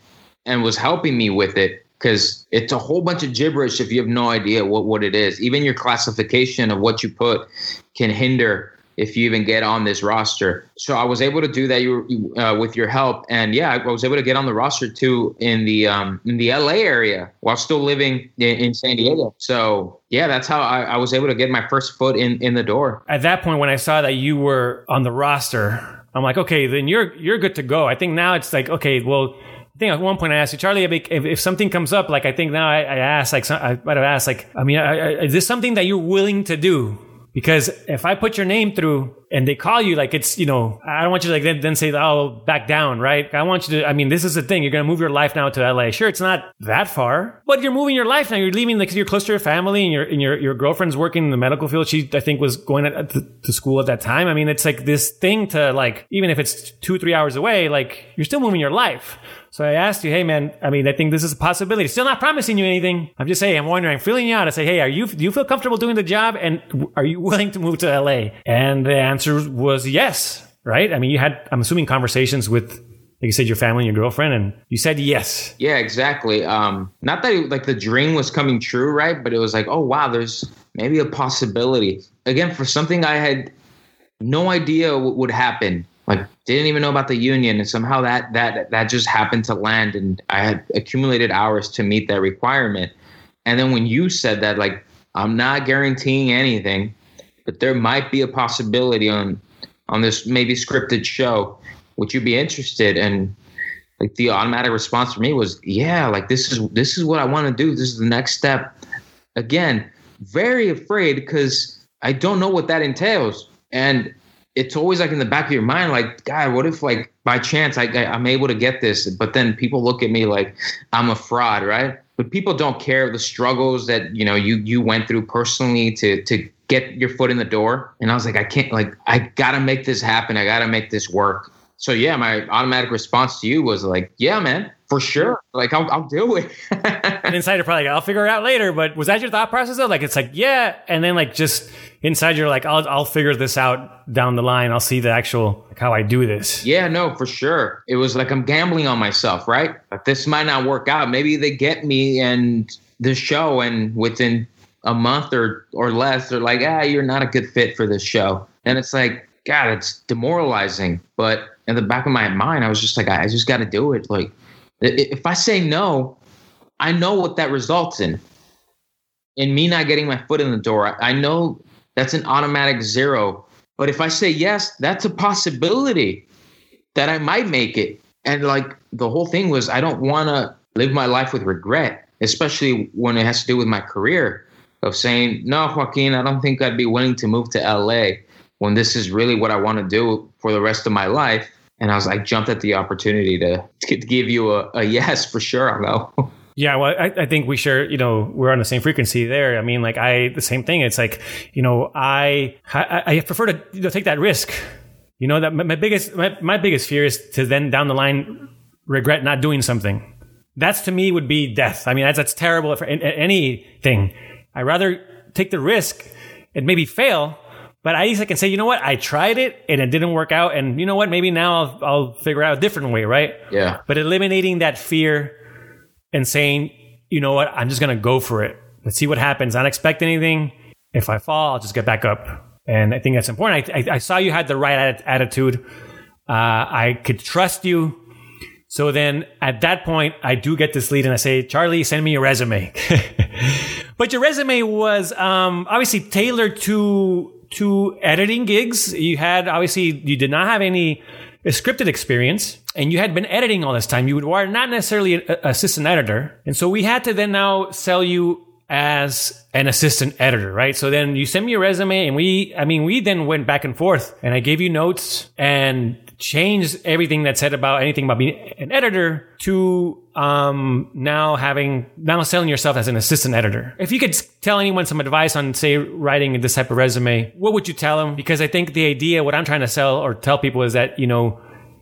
and was helping me with it because it's a whole bunch of gibberish if you have no idea what what it is. Even your classification of what you put can hinder if you even get on this roster. So I was able to do that you, uh, with your help, and yeah, I was able to get on the roster too in the um, in the LA area while still living in, in San Diego. So yeah, that's how I, I was able to get my first foot in in the door. At that point, when I saw that you were on the roster, I'm like, okay, then you're you're good to go. I think now it's like, okay, well. I think at one point I asked you, Charlie, if, if something comes up, like I think now I, I asked, like I might have asked, like, I mean, I, I, is this something that you're willing to do? Because if I put your name through and they call you, like it's, you know, I don't want you to like then, then say, oh, back down, right? I want you to, I mean, this is the thing. You're going to move your life now to LA. Sure, it's not that far, but you're moving your life now. You're leaving, like, you're close to your family and your, and your, your girlfriend's working in the medical field. She, I think, was going to, to school at that time. I mean, it's like this thing to like, even if it's two, three hours away, like you're still moving your life. So I asked you, hey man, I mean, I think this is a possibility. Still not promising you anything. I'm just saying, I'm wondering, I'm feeling you out. I say, hey, are you, do you feel comfortable doing the job? And are you [laughs] willing to move to LA? And the answer was yes, right? I mean, you had, I'm assuming conversations with like you said, your family and your girlfriend, and you said yes. Yeah, exactly. Um, not that it, like the dream was coming true, right? But it was like, oh wow, there's maybe a possibility. Again, for something I had no idea what would happen like didn't even know about the union and somehow that that that just happened to land and i had accumulated hours to meet that requirement. And then when you said that like i'm not guaranteeing anything but there might be a possibility on on this maybe scripted show would you be interested? And like the automatic response for me was yeah like this is this is what i want to do. This is the next step. Again very afraid because i don't know what that entails. And it's always like in the back of your mind, like, God, what if like by chance I, I am able to get this, but then people look at me like I'm a fraud, right? But people don't care the struggles that you know you you went through personally to to get your foot in the door. And I was like, I can't, like, I gotta make this happen. I gotta make this work. So yeah, my automatic response to you was like, yeah, man, for sure. Like I'll, I'll do it. [laughs] and inside you're probably like, I'll figure it out later. But was that your thought process though? Like it's like, yeah. And then like just inside you're like, I'll, I'll figure this out down the line. I'll see the actual, like how I do this. Yeah, no, for sure. It was like, I'm gambling on myself, right? Like this might not work out. Maybe they get me and the show and within a month or, or less, they're like, ah, you're not a good fit for this show. And it's like, God, it's demoralizing. But in the back of my mind, I was just like, I just got to do it. Like, if I say no, I know what that results in. In me not getting my foot in the door, I know that's an automatic zero. But if I say yes, that's a possibility that I might make it. And like the whole thing was, I don't want to live my life with regret, especially when it has to do with my career of saying, no, Joaquin, I don't think I'd be willing to move to LA when this is really what I want to do for the rest of my life and I was like jumped at the opportunity to, to give you a, a yes for sure. I'll go. [laughs] Yeah, well, I, I, think we share, you know, we're on the same frequency there. I mean, like I, the same thing. It's like, you know, I, I, I prefer to you know, take that risk. You know, that my, my biggest, my, my biggest fear is to then down the line regret not doing something. That's to me would be death. I mean, that's, that's terrible for anything. I rather take the risk and maybe fail but at least I can say, you know what? I tried it and it didn't work out. And you know what? Maybe now I'll, I'll figure out a different way, right? Yeah. But eliminating that fear and saying, you know what? I'm just going to go for it. Let's see what happens. I don't expect anything. If I fall, I'll just get back up. And I think that's important. I, I, I saw you had the right attitude. Uh, I could trust you. So then at that point, I do get this lead and I say, Charlie, send me your resume. [laughs] but your resume was um, obviously tailored to to editing gigs. You had obviously you did not have any scripted experience and you had been editing all this time. You were not necessarily an assistant editor. And so we had to then now sell you as an assistant editor, right? So then you sent me a resume and we, I mean, we then went back and forth and I gave you notes and changed everything that said about anything about being an editor to um, now having now selling yourself as an assistant editor. If you could tell anyone some advice on say writing this type of resume, what would you tell them? Because I think the idea, what I'm trying to sell or tell people is that you know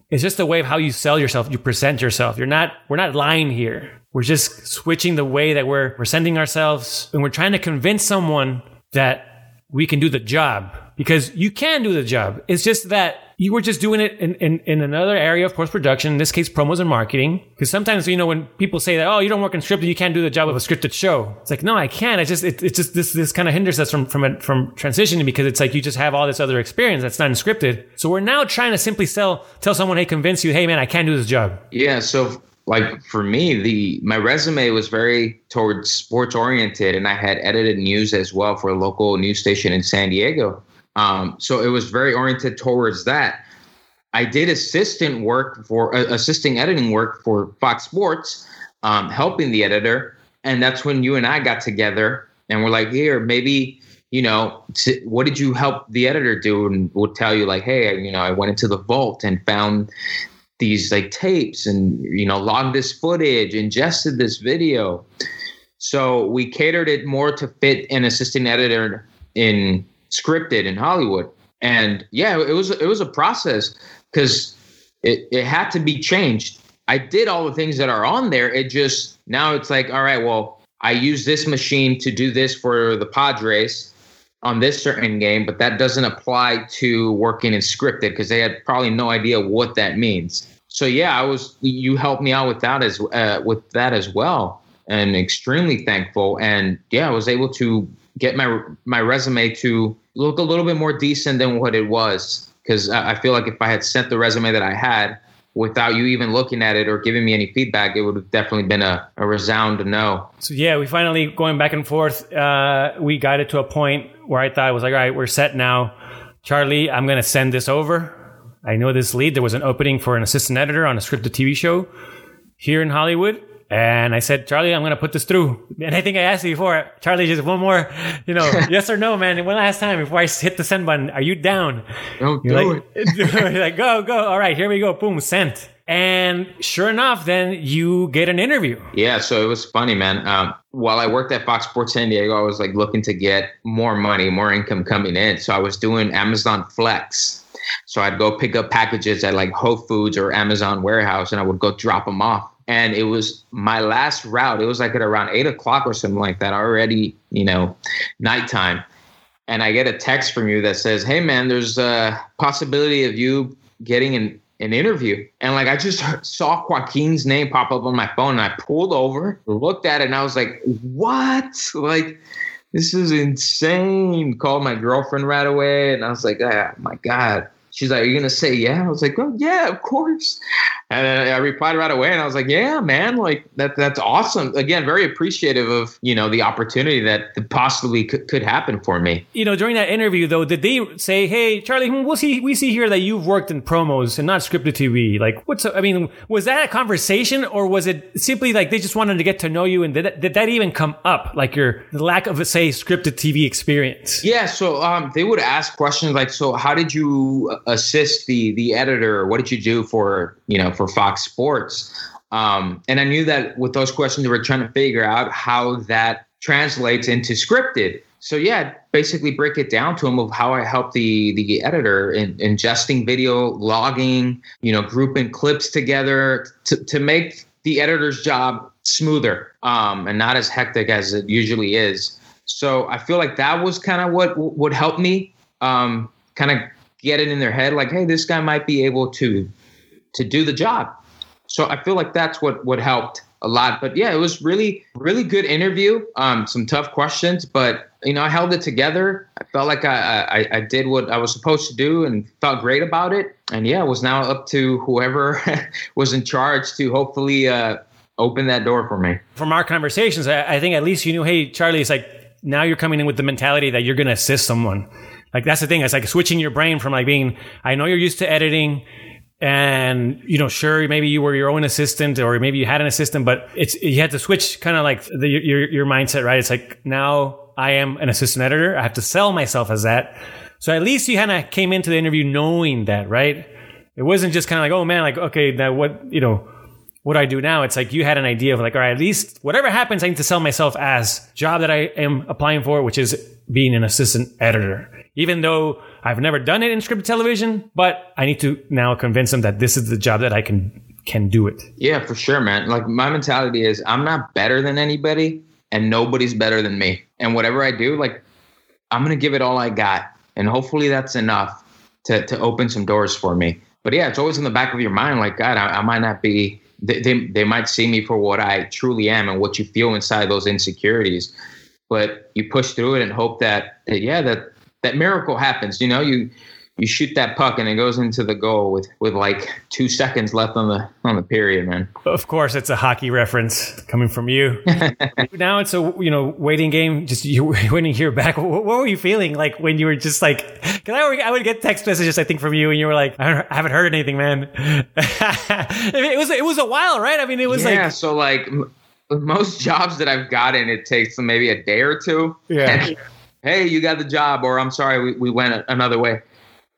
it's just a way of how you sell yourself, you present yourself. You're not we're not lying here. We're just switching the way that we're presenting ourselves and we're trying to convince someone that we can do the job because you can do the job. It's just that you were just doing it in, in, in another area of post production, in this case, promos and marketing. Because sometimes, you know, when people say that, oh, you don't work in scripted, you can't do the job of a scripted show. It's like, no, I can. It's just, it, it's just this, this kind of hinders us from, from, from transitioning because it's like you just have all this other experience that's not scripted. So we're now trying to simply sell, tell someone, hey, convince you, hey, man, I can do this job. Yeah. So like for me the my resume was very towards sports oriented and i had edited news as well for a local news station in san diego um, so it was very oriented towards that. I did assistant work for uh, assisting editing work for Fox Sports, um, helping the editor, and that's when you and I got together and we're like, here, maybe you know, what did you help the editor do? And we'll tell you like, hey, you know, I went into the vault and found these like tapes and you know logged this footage, ingested this video. So we catered it more to fit an assistant editor in scripted in Hollywood. And yeah, it was it was a process because it, it had to be changed. I did all the things that are on there. It just now it's like, all right, well, I use this machine to do this for the Padres on this certain game, but that doesn't apply to working in scripted because they had probably no idea what that means. So yeah, I was you helped me out with that as uh, with that as well, and extremely thankful. And yeah, I was able to get my my resume to look a little bit more decent than what it was. Because I feel like if I had sent the resume that I had without you even looking at it or giving me any feedback, it would have definitely been a, a resound no. So yeah, we finally going back and forth. Uh, we got it to a point where I thought I was like, all right, we're set now. Charlie, I'm going to send this over. I know this lead. There was an opening for an assistant editor on a scripted TV show here in Hollywood And I said, Charlie, I'm going to put this through. And I think I asked you before, Charlie, just one more, you know, [laughs] yes or no, man. One last time before I hit the send button. Are you down? Don't You're do like, it. [laughs] like, go, go. All right, here we go. Boom, sent. And sure enough, then you get an interview. Yeah, so it was funny, man. Um, while I worked at Fox Sports San Diego, I was like looking to get more money, more income coming in. So I was doing Amazon Flex. So I'd go pick up packages at like Whole Foods or Amazon warehouse, and I would go drop them off. And it was my last route. It was like at around eight o'clock or something like that. Already, you know, nighttime. And I get a text from you that says, "Hey, man, there's a possibility of you getting an an interview. And like I just saw Joaquin's name pop up on my phone and I pulled over, looked at it, and I was like, what? Like, this is insane. Called my girlfriend right away. And I was like, oh my God. She's like, Are you gonna say yeah? I was like, Oh yeah, of course. And I replied right away and I was like, Yeah, man, like that that's awesome. Again, very appreciative of, you know, the opportunity that possibly could, could happen for me. You know, during that interview though, did they say, Hey, Charlie, we'll see we see here that you've worked in promos and not scripted TV. Like what's I mean, was that a conversation or was it simply like they just wanted to get to know you and did that, did that even come up? Like your lack of say scripted TV experience? Yeah, so um they would ask questions like, So how did you assist the the editor? What did you do for you know for Fox Sports? Um, and I knew that with those questions, they were trying to figure out how that translates into scripted. So yeah, basically break it down to them of how I help the the editor in ingesting video, logging, you know, grouping clips together to to make the editor's job smoother um, and not as hectic as it usually is. So I feel like that was kind of what would help me um, kind of get it in their head like hey this guy might be able to to do the job. So i feel like that's what what helped a lot. But yeah it was really really good interview um some tough questions but you know i held it together. I felt like i i, I did what i was supposed to do and felt great about it. And yeah it was now up to whoever [laughs] was in charge to hopefully uh open that door for me. From our conversations I, I think at least you knew hey charlie it's like now you're coming in with the mentality that you're going to assist someone like that's the thing. It's like switching your brain from like being, I know you're used to editing and you know, sure, maybe you were your own assistant or maybe you had an assistant, but it's, you had to switch kind of like the, your, your mindset, right? It's like now I am an assistant editor. I have to sell myself as that. So at least you kind of came into the interview knowing that, right? It wasn't just kind of like, oh man, like, okay, now what, you know, what I do now, it's like you had an idea of like, all right, at least whatever happens, I need to sell myself as job that I am applying for, which is being an assistant editor. Even though I've never done it in scripted television, but I need to now convince them that this is the job that I can can do it. Yeah, for sure, man. Like my mentality is I'm not better than anybody and nobody's better than me. And whatever I do, like I'm gonna give it all I got. And hopefully that's enough to to open some doors for me. But yeah, it's always in the back of your mind, like, God, I, I might not be they, they, they might see me for what I truly am and what you feel inside those insecurities. But you push through it and hope that, that yeah, that that miracle happens. You know, you you shoot that puck and it goes into the goal with with like two seconds left on the on the period, man. Of course, it's a hockey reference coming from you. [laughs] now it's a you know waiting game. Just [laughs] you waiting to hear back. What, what, were you feeling like when you were just like? Because I, I would get text messages I think from you and you were like, I, I haven't heard anything, man. [laughs] it was it was a while, right? I mean, it was yeah, like yeah. So like most jobs that I've gotten, it takes maybe a day or two. Yeah. And, hey, you got the job, or I'm sorry, we, we went another way.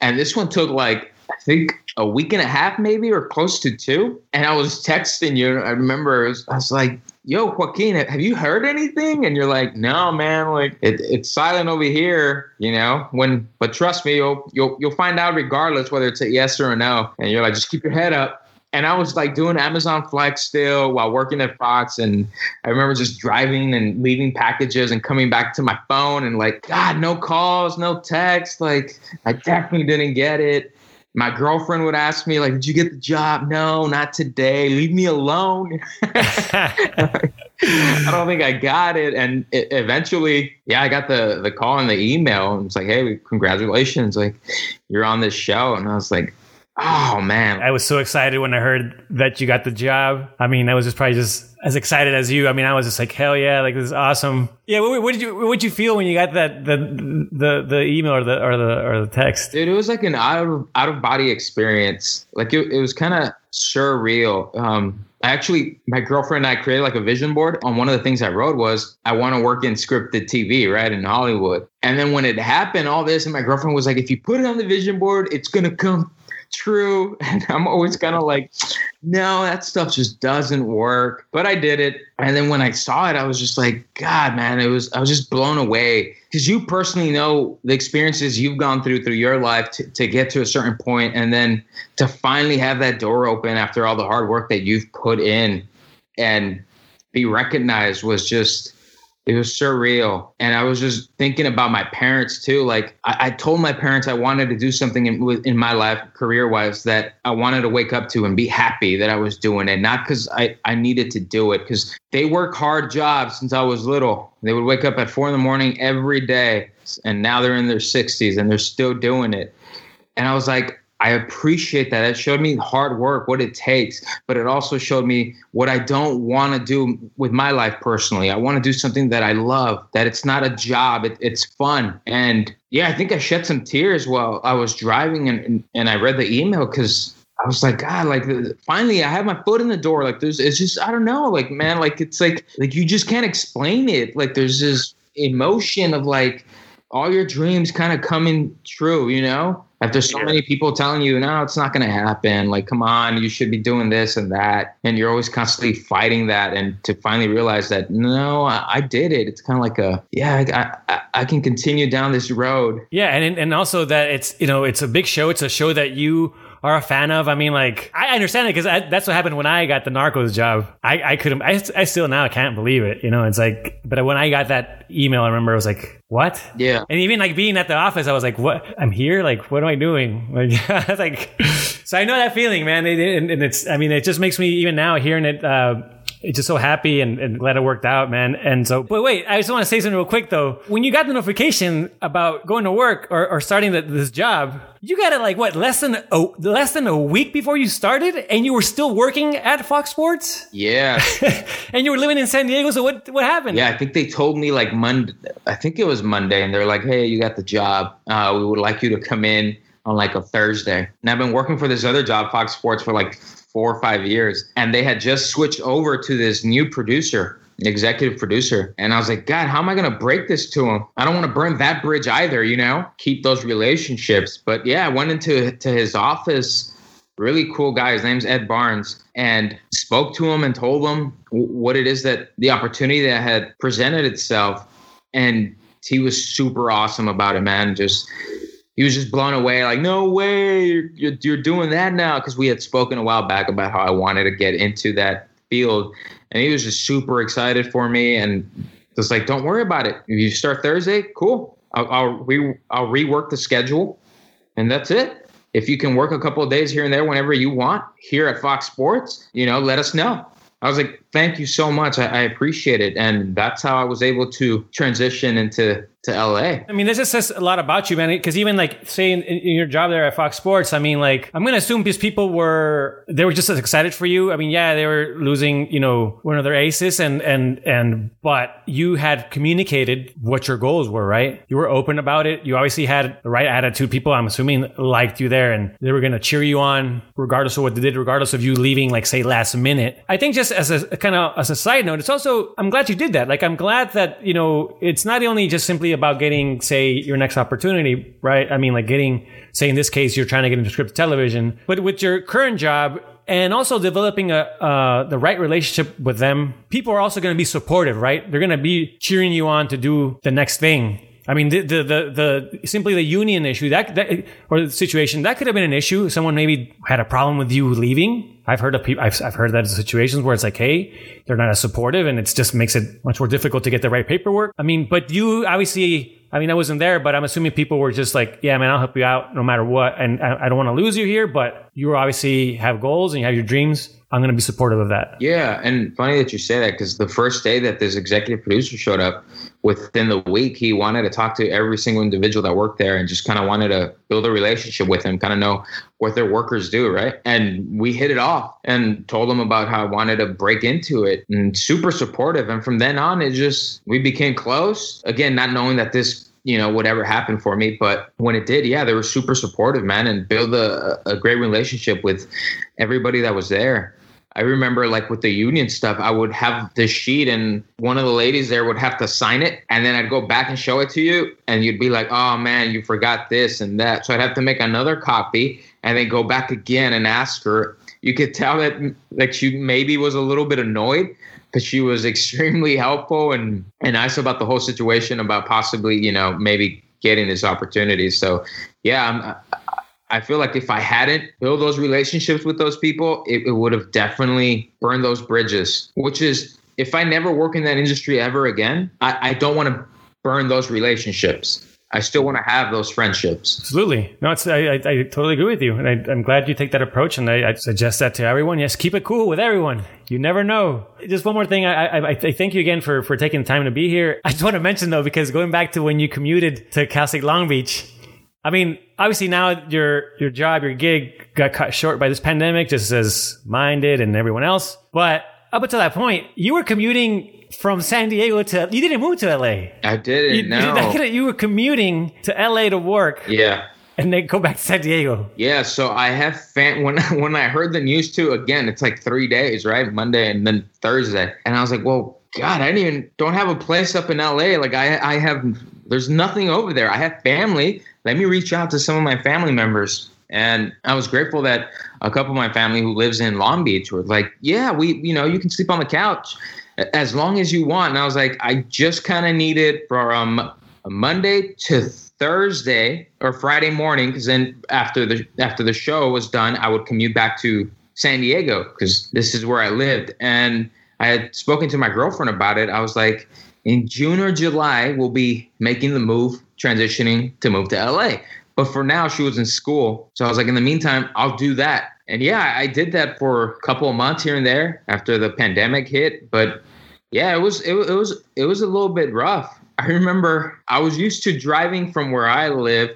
And this one took like, I think a week and a half, maybe, or close to two. And I was texting you. I remember was, I was like, yo, Joaquin, have you heard anything? And you're like, no, man, like it, it's silent over here, you know, when, but trust me, you'll, you'll, you'll find out regardless whether it's a yes or a no. And you're like, just keep your head up and I was like doing Amazon Flex still while working at Fox. And I remember just driving and leaving packages and coming back to my phone and like, God, no calls, no text. Like, I definitely didn't get it. My girlfriend would ask me, like, did you get the job? No, not today. Leave me alone. [laughs] I don't think I got it. And it, eventually, yeah, I got the the call and the email. And it's like, hey, congratulations. Like, you're on this show. And I was like, Oh man. I was so excited when I heard that you got the job. I mean, I was just probably just as excited as you. I mean, I was just like, hell yeah, like this is awesome. Yeah, what, what did you what did you feel when you got that the the the email or the or the or the text? Dude, it was like an out of out of body experience. Like it, it was kind of surreal. Um I actually, my girlfriend and I created like a vision board. On one of the things I wrote was, I want to work in scripted TV, right, in Hollywood. And then when it happened, all this, and my girlfriend was like, if you put it on the vision board, it's going to come true. [laughs] And I'm always kind of like, no, that stuff just doesn't work. But I did it. And then when I saw it, I was just like, God, man, it was, I was just blown away. Because you personally know the experiences you've gone through through your life to, to get to a certain point and then to finally have that door open after all the hard work that you've put in and be recognized was just it was surreal. And i was just thinking about my parents too. Like i, I told my parents i wanted to do something in, in my life career wise that i wanted to wake up to and be happy that i was doing it. Not because I, I needed to do it because they work hard jobs since i was little. They would wake up at four in the morning every day and now they're in their 60s and they're still doing it. And i was like I appreciate that. It showed me hard work, what it takes, but it also showed me what I don't want to do with my life personally. I want to do something that I love, that it's not a job, it, it's fun. And yeah, I think I shed some tears while I was driving and, and I read the email because I was like, God, like finally I have my foot in the door. Like there's, it's just, I don't know, like, man, like it's like, like you just can't explain it. Like there's this emotion of like all your dreams kind of coming true, you know? After so many people telling you, no, it's not going to happen. Like, come on, you should be doing this and that. And you're always constantly fighting that. And to finally realize that, no, I, I did it. It's kind of like a, yeah, I, I, I, can continue down this road. Yeah. And, and also that it's, you know, it's a big show. It's a show that you are a fan of. I mean, like, I understand it because that's what happened when I got the Narcos job. I, I couldn't, I, I still now can't believe it. You know, it's like, but when I got that email, I remember I was like, what? Yeah. And even like being at the office, I was like, what? I'm here? Like, what am I doing? [laughs] Like, I was like, so I know that feeling, man. and, and, it's, I mean, it just makes me even now hearing it, uh, just so happy and, and, glad it worked out, man. And so, but wait, I just want to say something real quick though. When you got the notification about going to work or, or starting the, this job, you got it like what less than a less than a week before you started, and you were still working at Fox Sports. Yeah, [laughs] and you were living in San Diego. So what what happened? Yeah, I think they told me like Monday. I think it was Monday, and they're like, "Hey, you got the job. Uh, we would like you to come in." on like a Thursday. And I've been working for this other job, Fox Sports, for like four or five years. And they had just switched over to this new producer, executive producer. And I was like, God, how am I going to break this to him? I don't want to burn that bridge either, you know, keep those relationships. But yeah, I went into to his office. Really cool guy. His name's Ed Barnes, and spoke to him and told him what it is that the opportunity that had presented itself. And he was super awesome about it, man. Just he was just blown away like no way you're, you're, doing that now because we had spoken a while back about how i wanted to get into that field and he was just super excited for me and just like don't worry about it. If you start thursday cool. I'll, I'll, re, I'll rework the schedule and that's it. If you can work a couple of days here and there whenever you want here at fox sports you know let us know. I was like, thank you so much. I, I, appreciate it. And that's how I was able to transition into to LA. I mean, this just says a lot about you, man. Because even like saying in, in, your job there at Fox Sports, I mean, like I'm gonna assume these people were they were just as excited for you. I mean, yeah, they were losing, you know, one of their aces, and and and but you had communicated what your goals were, right? You were open about it. You obviously had the right attitude. People, I'm assuming, liked you there, and they were gonna cheer you on regardless of what they did, regardless of you leaving, like say last minute. I think just as a kind of as a side note, it's also I'm glad you did that. Like I'm glad that you know it's not only just simply about getting, say, your next opportunity, right? I mean, like getting, say, in this case, you're trying to get into scripted television, but with your current job, and also developing a uh, the right relationship with them. People are also going to be supportive, right? They're going to be cheering you on to do the next thing. I mean, the, the, the, the, simply the union issue that, that, or the situation that could have been an issue. Someone maybe had a problem with you leaving. I've heard of people, I've, I've heard that in situations where it's like, Hey, they're not as supportive and it just makes it much more difficult to get the right paperwork. I mean, but you obviously, I mean, I wasn't there, but I'm assuming people were just like, yeah, man, I'll help you out no matter what. And I, I don't want to lose you here, but you obviously have goals and you have your dreams. I'm going to be supportive of that. Yeah. And funny that you say that because the first day that this executive producer showed up, within the week, he wanted to talk to every single individual that worked there and just kind of wanted to build a relationship with him, kind of know what their workers do, right? And we hit it off and told him about how I wanted to break into it and super supportive. And from then on, it just, we became close. Again, not knowing that this you know whatever happened for me but when it did yeah they were super supportive man and build a, a great relationship with everybody that was there I remember like with the union stuff, I would have the sheet and one of the ladies there would have to sign it. And then I'd go back and show it to you. And you'd be like, oh man, you forgot this and that. So I'd have to make another copy and then go back again and ask her. You could tell that like she maybe was a little bit annoyed because she was [laughs] extremely helpful and, and nice about the whole situation about possibly, you know, maybe getting this opportunity. So yeah, I'm, I feel like if I hadn't built those relationships with those people, it, it would have definitely burned those bridges. Which is, if I never work in that industry ever again, I, I don't want to burn those relationships. I still want to have those friendships. Absolutely. No, it's, I, I, I totally agree with you. And I, am glad you take that approach. And I, I, suggest that to everyone. Yes, keep it cool with everyone. You never know. Just one more thing. I, I, I thank you again for, for taking the time to be here. I just want to mention though, because going back to when you commuted to Cal State Long Beach, I mean, obviously now your your job, your gig got cut short by this pandemic, just as mine did and everyone else. But up until that point, you were commuting from San Diego to you didn't move to LA. I didn't. You, no. You, [laughs] you were commuting to LA to work. Yeah. And then go back to San Diego. Yeah, so I have fan [laughs] when when I heard the news too. Again, it's like three days, right? Monday and then Thursday, and I was like, "Well, God, I didn't even don't have a place up in LA. Like I I have there's nothing over there. I have family let me reach out to some of my family members. And I was grateful that a couple of my family who lives in Long Beach were like, yeah, we, you know, you can sleep on the couch as long as you want. And I was like, I just kind of needed from Monday to Thursday or Friday morning, because then after the after the show was done, I would commute back to San Diego because this is where I lived. And I had spoken to my girlfriend about it. I was like, in June or July, we'll be making the move, transitioning to move to LA. But for now, she was in school. So I was like, in the meantime, I'll do that. And yeah, I did that for a couple of months here and there after the pandemic hit. But yeah, it was it, it was it was a little bit rough. [laughs] I remember I was used to driving from where I live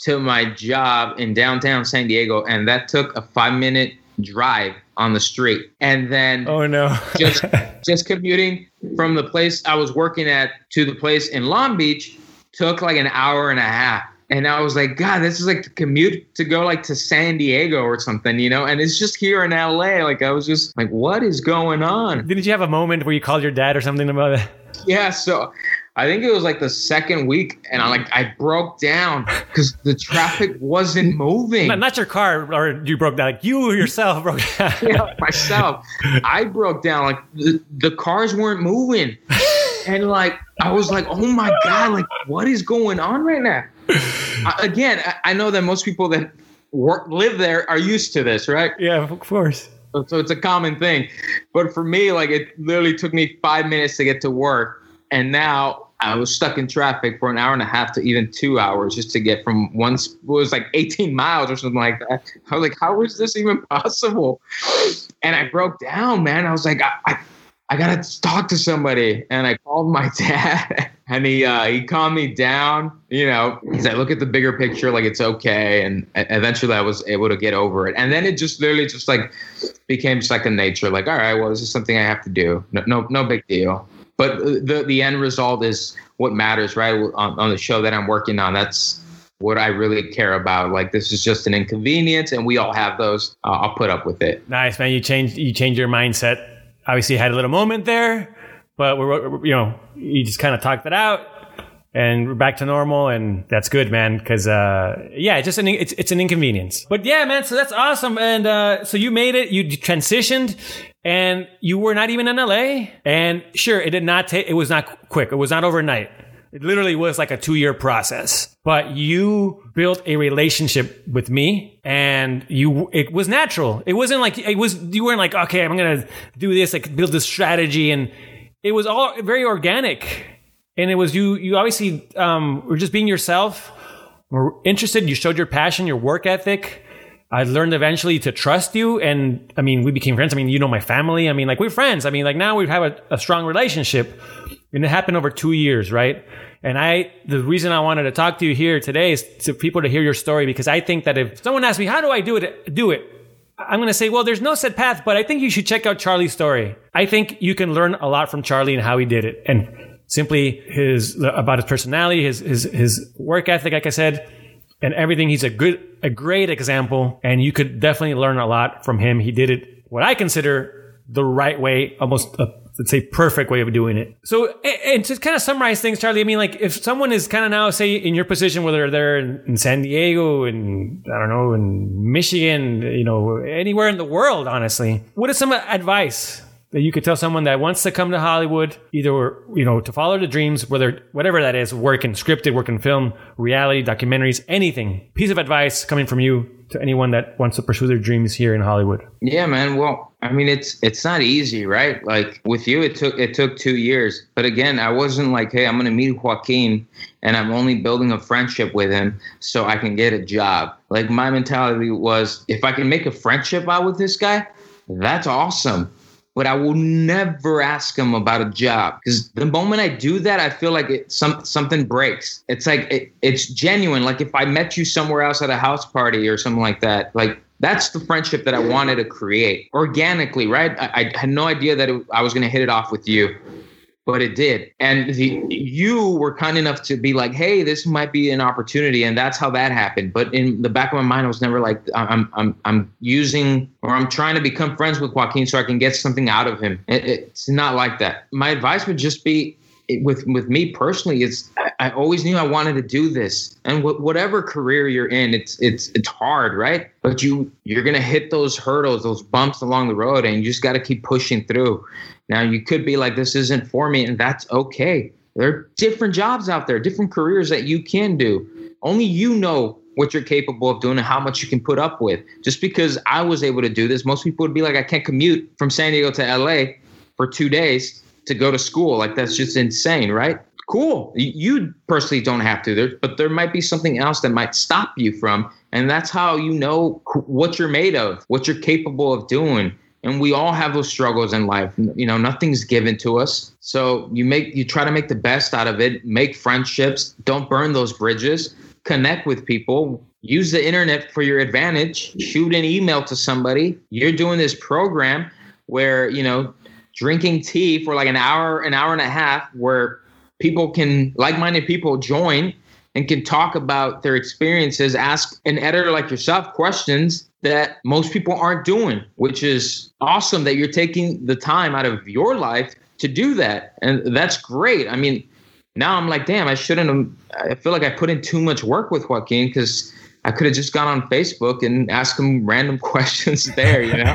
to my job in downtown San Diego, and that took a five minute drive on the street. And then oh no, [laughs] just just commuting from the place I was working at to the place in Long Beach took like an hour and a half. And I was like, God, this is like the commute to go like to San Diego or something, you know? And it's just here in LA. Like I was just like, what is going on? Didn't you have a moment where you called your dad or something about it? Yeah, so I think it was like the second week, and I like I broke down because the traffic wasn't moving. Not, not, your car, or you broke down. Like you yourself [laughs] broke down. yeah, myself. I broke down. Like the, the cars weren't moving, [laughs] and like I was like, oh my god, like what is going on right now? Again, I, know that most people that work live there are used to this, right? Yeah, of course. So it's a common thing. But for me, like it literally took me five minutes to get to work and now I was stuck in traffic for an hour and a half to even two hours just to get from one. It was like 18 miles or something like that. I was like, how is this even possible? And I broke down, man. I was like, I, I, I gotta talk to somebody. And I called my [laughs] dad, and he uh, he calmed me down. You know, he said, look at the bigger picture, like it's okay. And eventually, I was able to get over it. And then it just literally just like became second nature. Like, all right, well, this is something I have to do. No, no, no big deal but the the end result is what matters, right? On, on the show that I'm working on, that's what I really care about. Like this is just an inconvenience, and we all have those. Uh, I'll put up with it. Nice, man. You change you changed your mindset. Obviously, had a little moment there, but we're you know you just kind of talked it out and we're back to normal and that's good man because uh, yeah it's just an it's, it's an inconvenience. But yeah man so that's awesome and uh, so you made it you transitioned and you were not even in la and sure it did not take it was not quick it was not overnight it literally was like a two year process but you built a relationship with me and you it was natural it wasn't like it was you weren't like okay i'm gonna do this like build this strategy and it was all very organic and it was you. You obviously um, were just being yourself. Were interested. You showed your passion, your work ethic. I learned eventually to trust you, and I mean, we became friends. I mean, you know my family. I mean, like we're friends. I mean, like now we have a, a strong relationship, and it happened over two years, right? And I, the reason I wanted to talk to you here today is to people to hear your story because I think that if someone asks me, how do I do it, do it, I'm going to say, well, there's no set path, but I think you should check out Charlie's story. I think you can learn a lot from Charlie and how he did it. And simply his about his personality, his his his work ethic, like I said, and everything. He's a good, a great example, and you could definitely learn a lot from him. He did it what I consider the right way, almost a let's say perfect way of doing it. So, and to kind of summarize things, Charlie, I mean, like if someone is kind of now, say, in your position, whether they're in San Diego and I don't know, in Michigan, you know, anywhere in the world, honestly, what is some advice that you could tell someone that wants to come to Hollywood, either you know to follow the dreams, whether whatever that is, work in scripted, work in film, reality, documentaries, anything. Piece of advice coming from you to anyone that wants to pursue their dreams here in Hollywood. Yeah, man. Well, I mean, it's it's not easy, right? Like with you, it took it took two years, but again, I wasn't like, hey, I'm gonna meet Joaquin, and I'm only building a friendship with him so I can get a job. Like my mentality was, if I can make a friendship out with this guy, that's awesome but I will never ask him about a job because the moment I do that, I feel like it some something breaks. It's like it, it's genuine. Like if I met you somewhere else at a house party or something like that, like that's the friendship that I wanted to create organically, right? I, I had no idea that it, I was going to hit it off with you but it did. And the, you were kind enough to be like, "Hey, this might be an opportunity," and that's how that happened. But in the back of my mind, I was never like, "I'm I'm I'm using or I'm trying to become friends with Joaquin so I can get something out of him." It, it's not like that. My advice would just be. With with me personally, it's I always knew I wanted to do this, and wh- whatever career you're in, it's it's it's hard, right? But you you're gonna hit those hurdles, those bumps along the road, and you just got to keep pushing through. Now, you could be like, this isn't for me, and that's okay. There are different jobs out there, different careers that you can do. Only you know what you're capable of doing and how much you can put up with. Just because I was able to do this, most people would be like, I can't commute from San Diego to LA for two days to go to school. Like, that's just insane, right? Cool. You personally don't have to, there, but there might be something else that might stop you from. And that's how you know what you're made of, what you're capable of doing. And we all have those struggles in life. You know nothing's given to us. So you make you try to make the best out of it. Make friendships. Don't burn those bridges. Connect with people. Use the internet for your advantage. Shoot an email to somebody. You're doing this program where you know drinking tea for like an hour an hour and a half where people can like-minded people join and can talk about their experiences ask an editor like yourself questions that most people aren't doing, which is awesome that you're taking the time out of your life to do that. And that's great. I mean, now I'm like, damn, I shouldn't have. I feel like I put in too much work with Joaquin because I could have just gone on Facebook and asked him random [laughs] questions there, you know?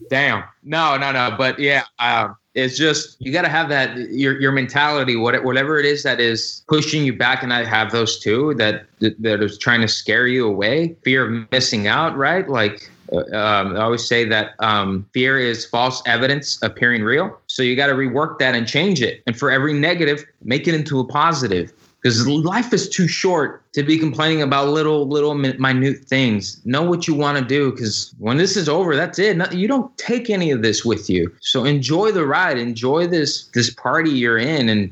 [laughs] damn. No, no, no. But yeah, um, it's just you got to have that your your mentality whatever it is that is pushing you back and i have those too that that is trying to scare you away fear of missing out right like uh, um, I always say that um, fear is false evidence appearing real. So you got to rework that and change it. And for every negative, make it into a positive because life is too short to be complaining about little little minute things. Know what you want to do because when this is over that's it. You don't take any of this with you. So enjoy the ride. Enjoy this this party you're in and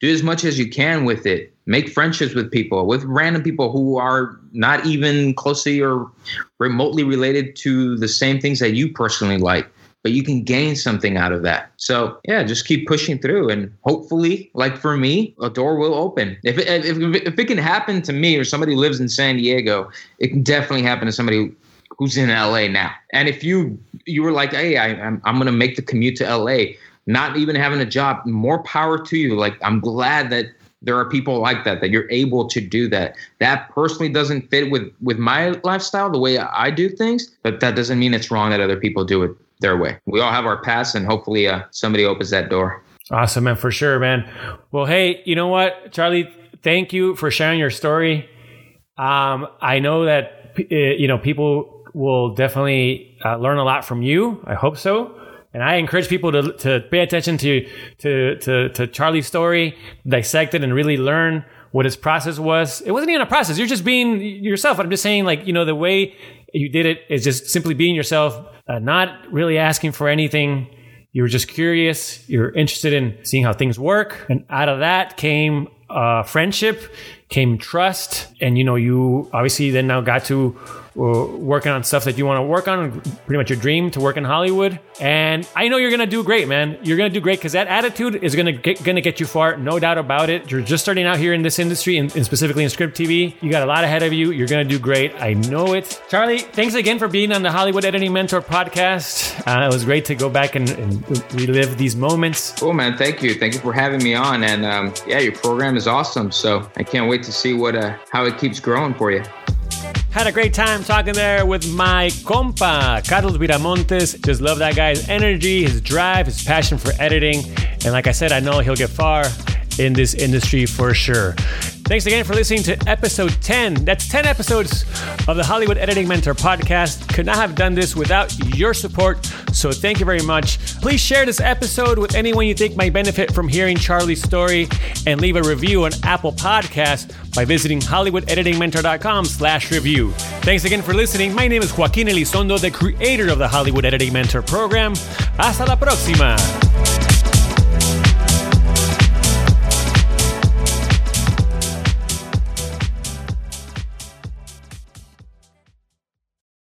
do as much as you can with it. Make friendships with people with random people who are not even closely or remotely related to the same things that you personally like but you can gain something out of that. So yeah, just keep pushing through, and hopefully, like for me, a door will open. If it, if if it can happen to me or somebody lives in San Diego, it can definitely happen to somebody who's in LA now. And if you you were like, hey, I, I'm I'm gonna make the commute to LA, not even having a job, more power to you. Like I'm glad that there are people like that that you're able to do that that personally doesn't fit with with my lifestyle the way i do things but that doesn't mean it's wrong that other people do it their way. We all have our paths, and hopefully, uh, somebody opens that door. Awesome, man, for sure, man. Well, hey, you know what, Charlie? Thank you for sharing your story. Um, I know that uh, you know people will definitely uh, learn a lot from you. I hope so. And I encourage people to, to pay attention to, to, to, to Charlie's story, dissect it, and really learn what his process was. It wasn't even a process. You're just being yourself. I'm just saying, like, you know, the way you did it is just simply being yourself, uh, not really asking for anything. You were just curious. You're interested in seeing how things work. And out of that came uh, friendship came trust, and you know, you obviously then now got to uh, working on stuff that you want to work on, pretty much your dream to work in Hollywood. And I know you're gonna do great, man. You're gonna do great because that attitude is gonna get, gonna get you far, no doubt about it. You're just starting out here in this industry, and, and specifically in script TV. You got a lot ahead of you. You're gonna do great. I know it. Charlie, thanks again for being on the Hollywood Editing Mentor podcast. Uh, it was great to go back and, and, relive these moments. Cool, man. Thank you. Thank you for having me on. And um, yeah, your program is awesome. So I can't wait to see what uh, how it keeps growing for you. Had a great time talking there with my compa, Carlos Viramontes. Just love that guy's energy, his drive, his passion for editing. And like I said, I know he'll get far in this industry for sure. Thanks again for listening to episode 10. That's 10 episodes of the Hollywood Editing Mentor podcast. Could not have done this without your support. So thank you very much. Please share this episode with anyone you think might benefit from hearing Charlie's story and leave a review on Apple Podcast by visiting hollywoodeditingmentor.com slash review. Thanks again for listening. My name is Joaquin Elizondo, the creator of the Hollywood Editing Mentor program. Hasta la próxima.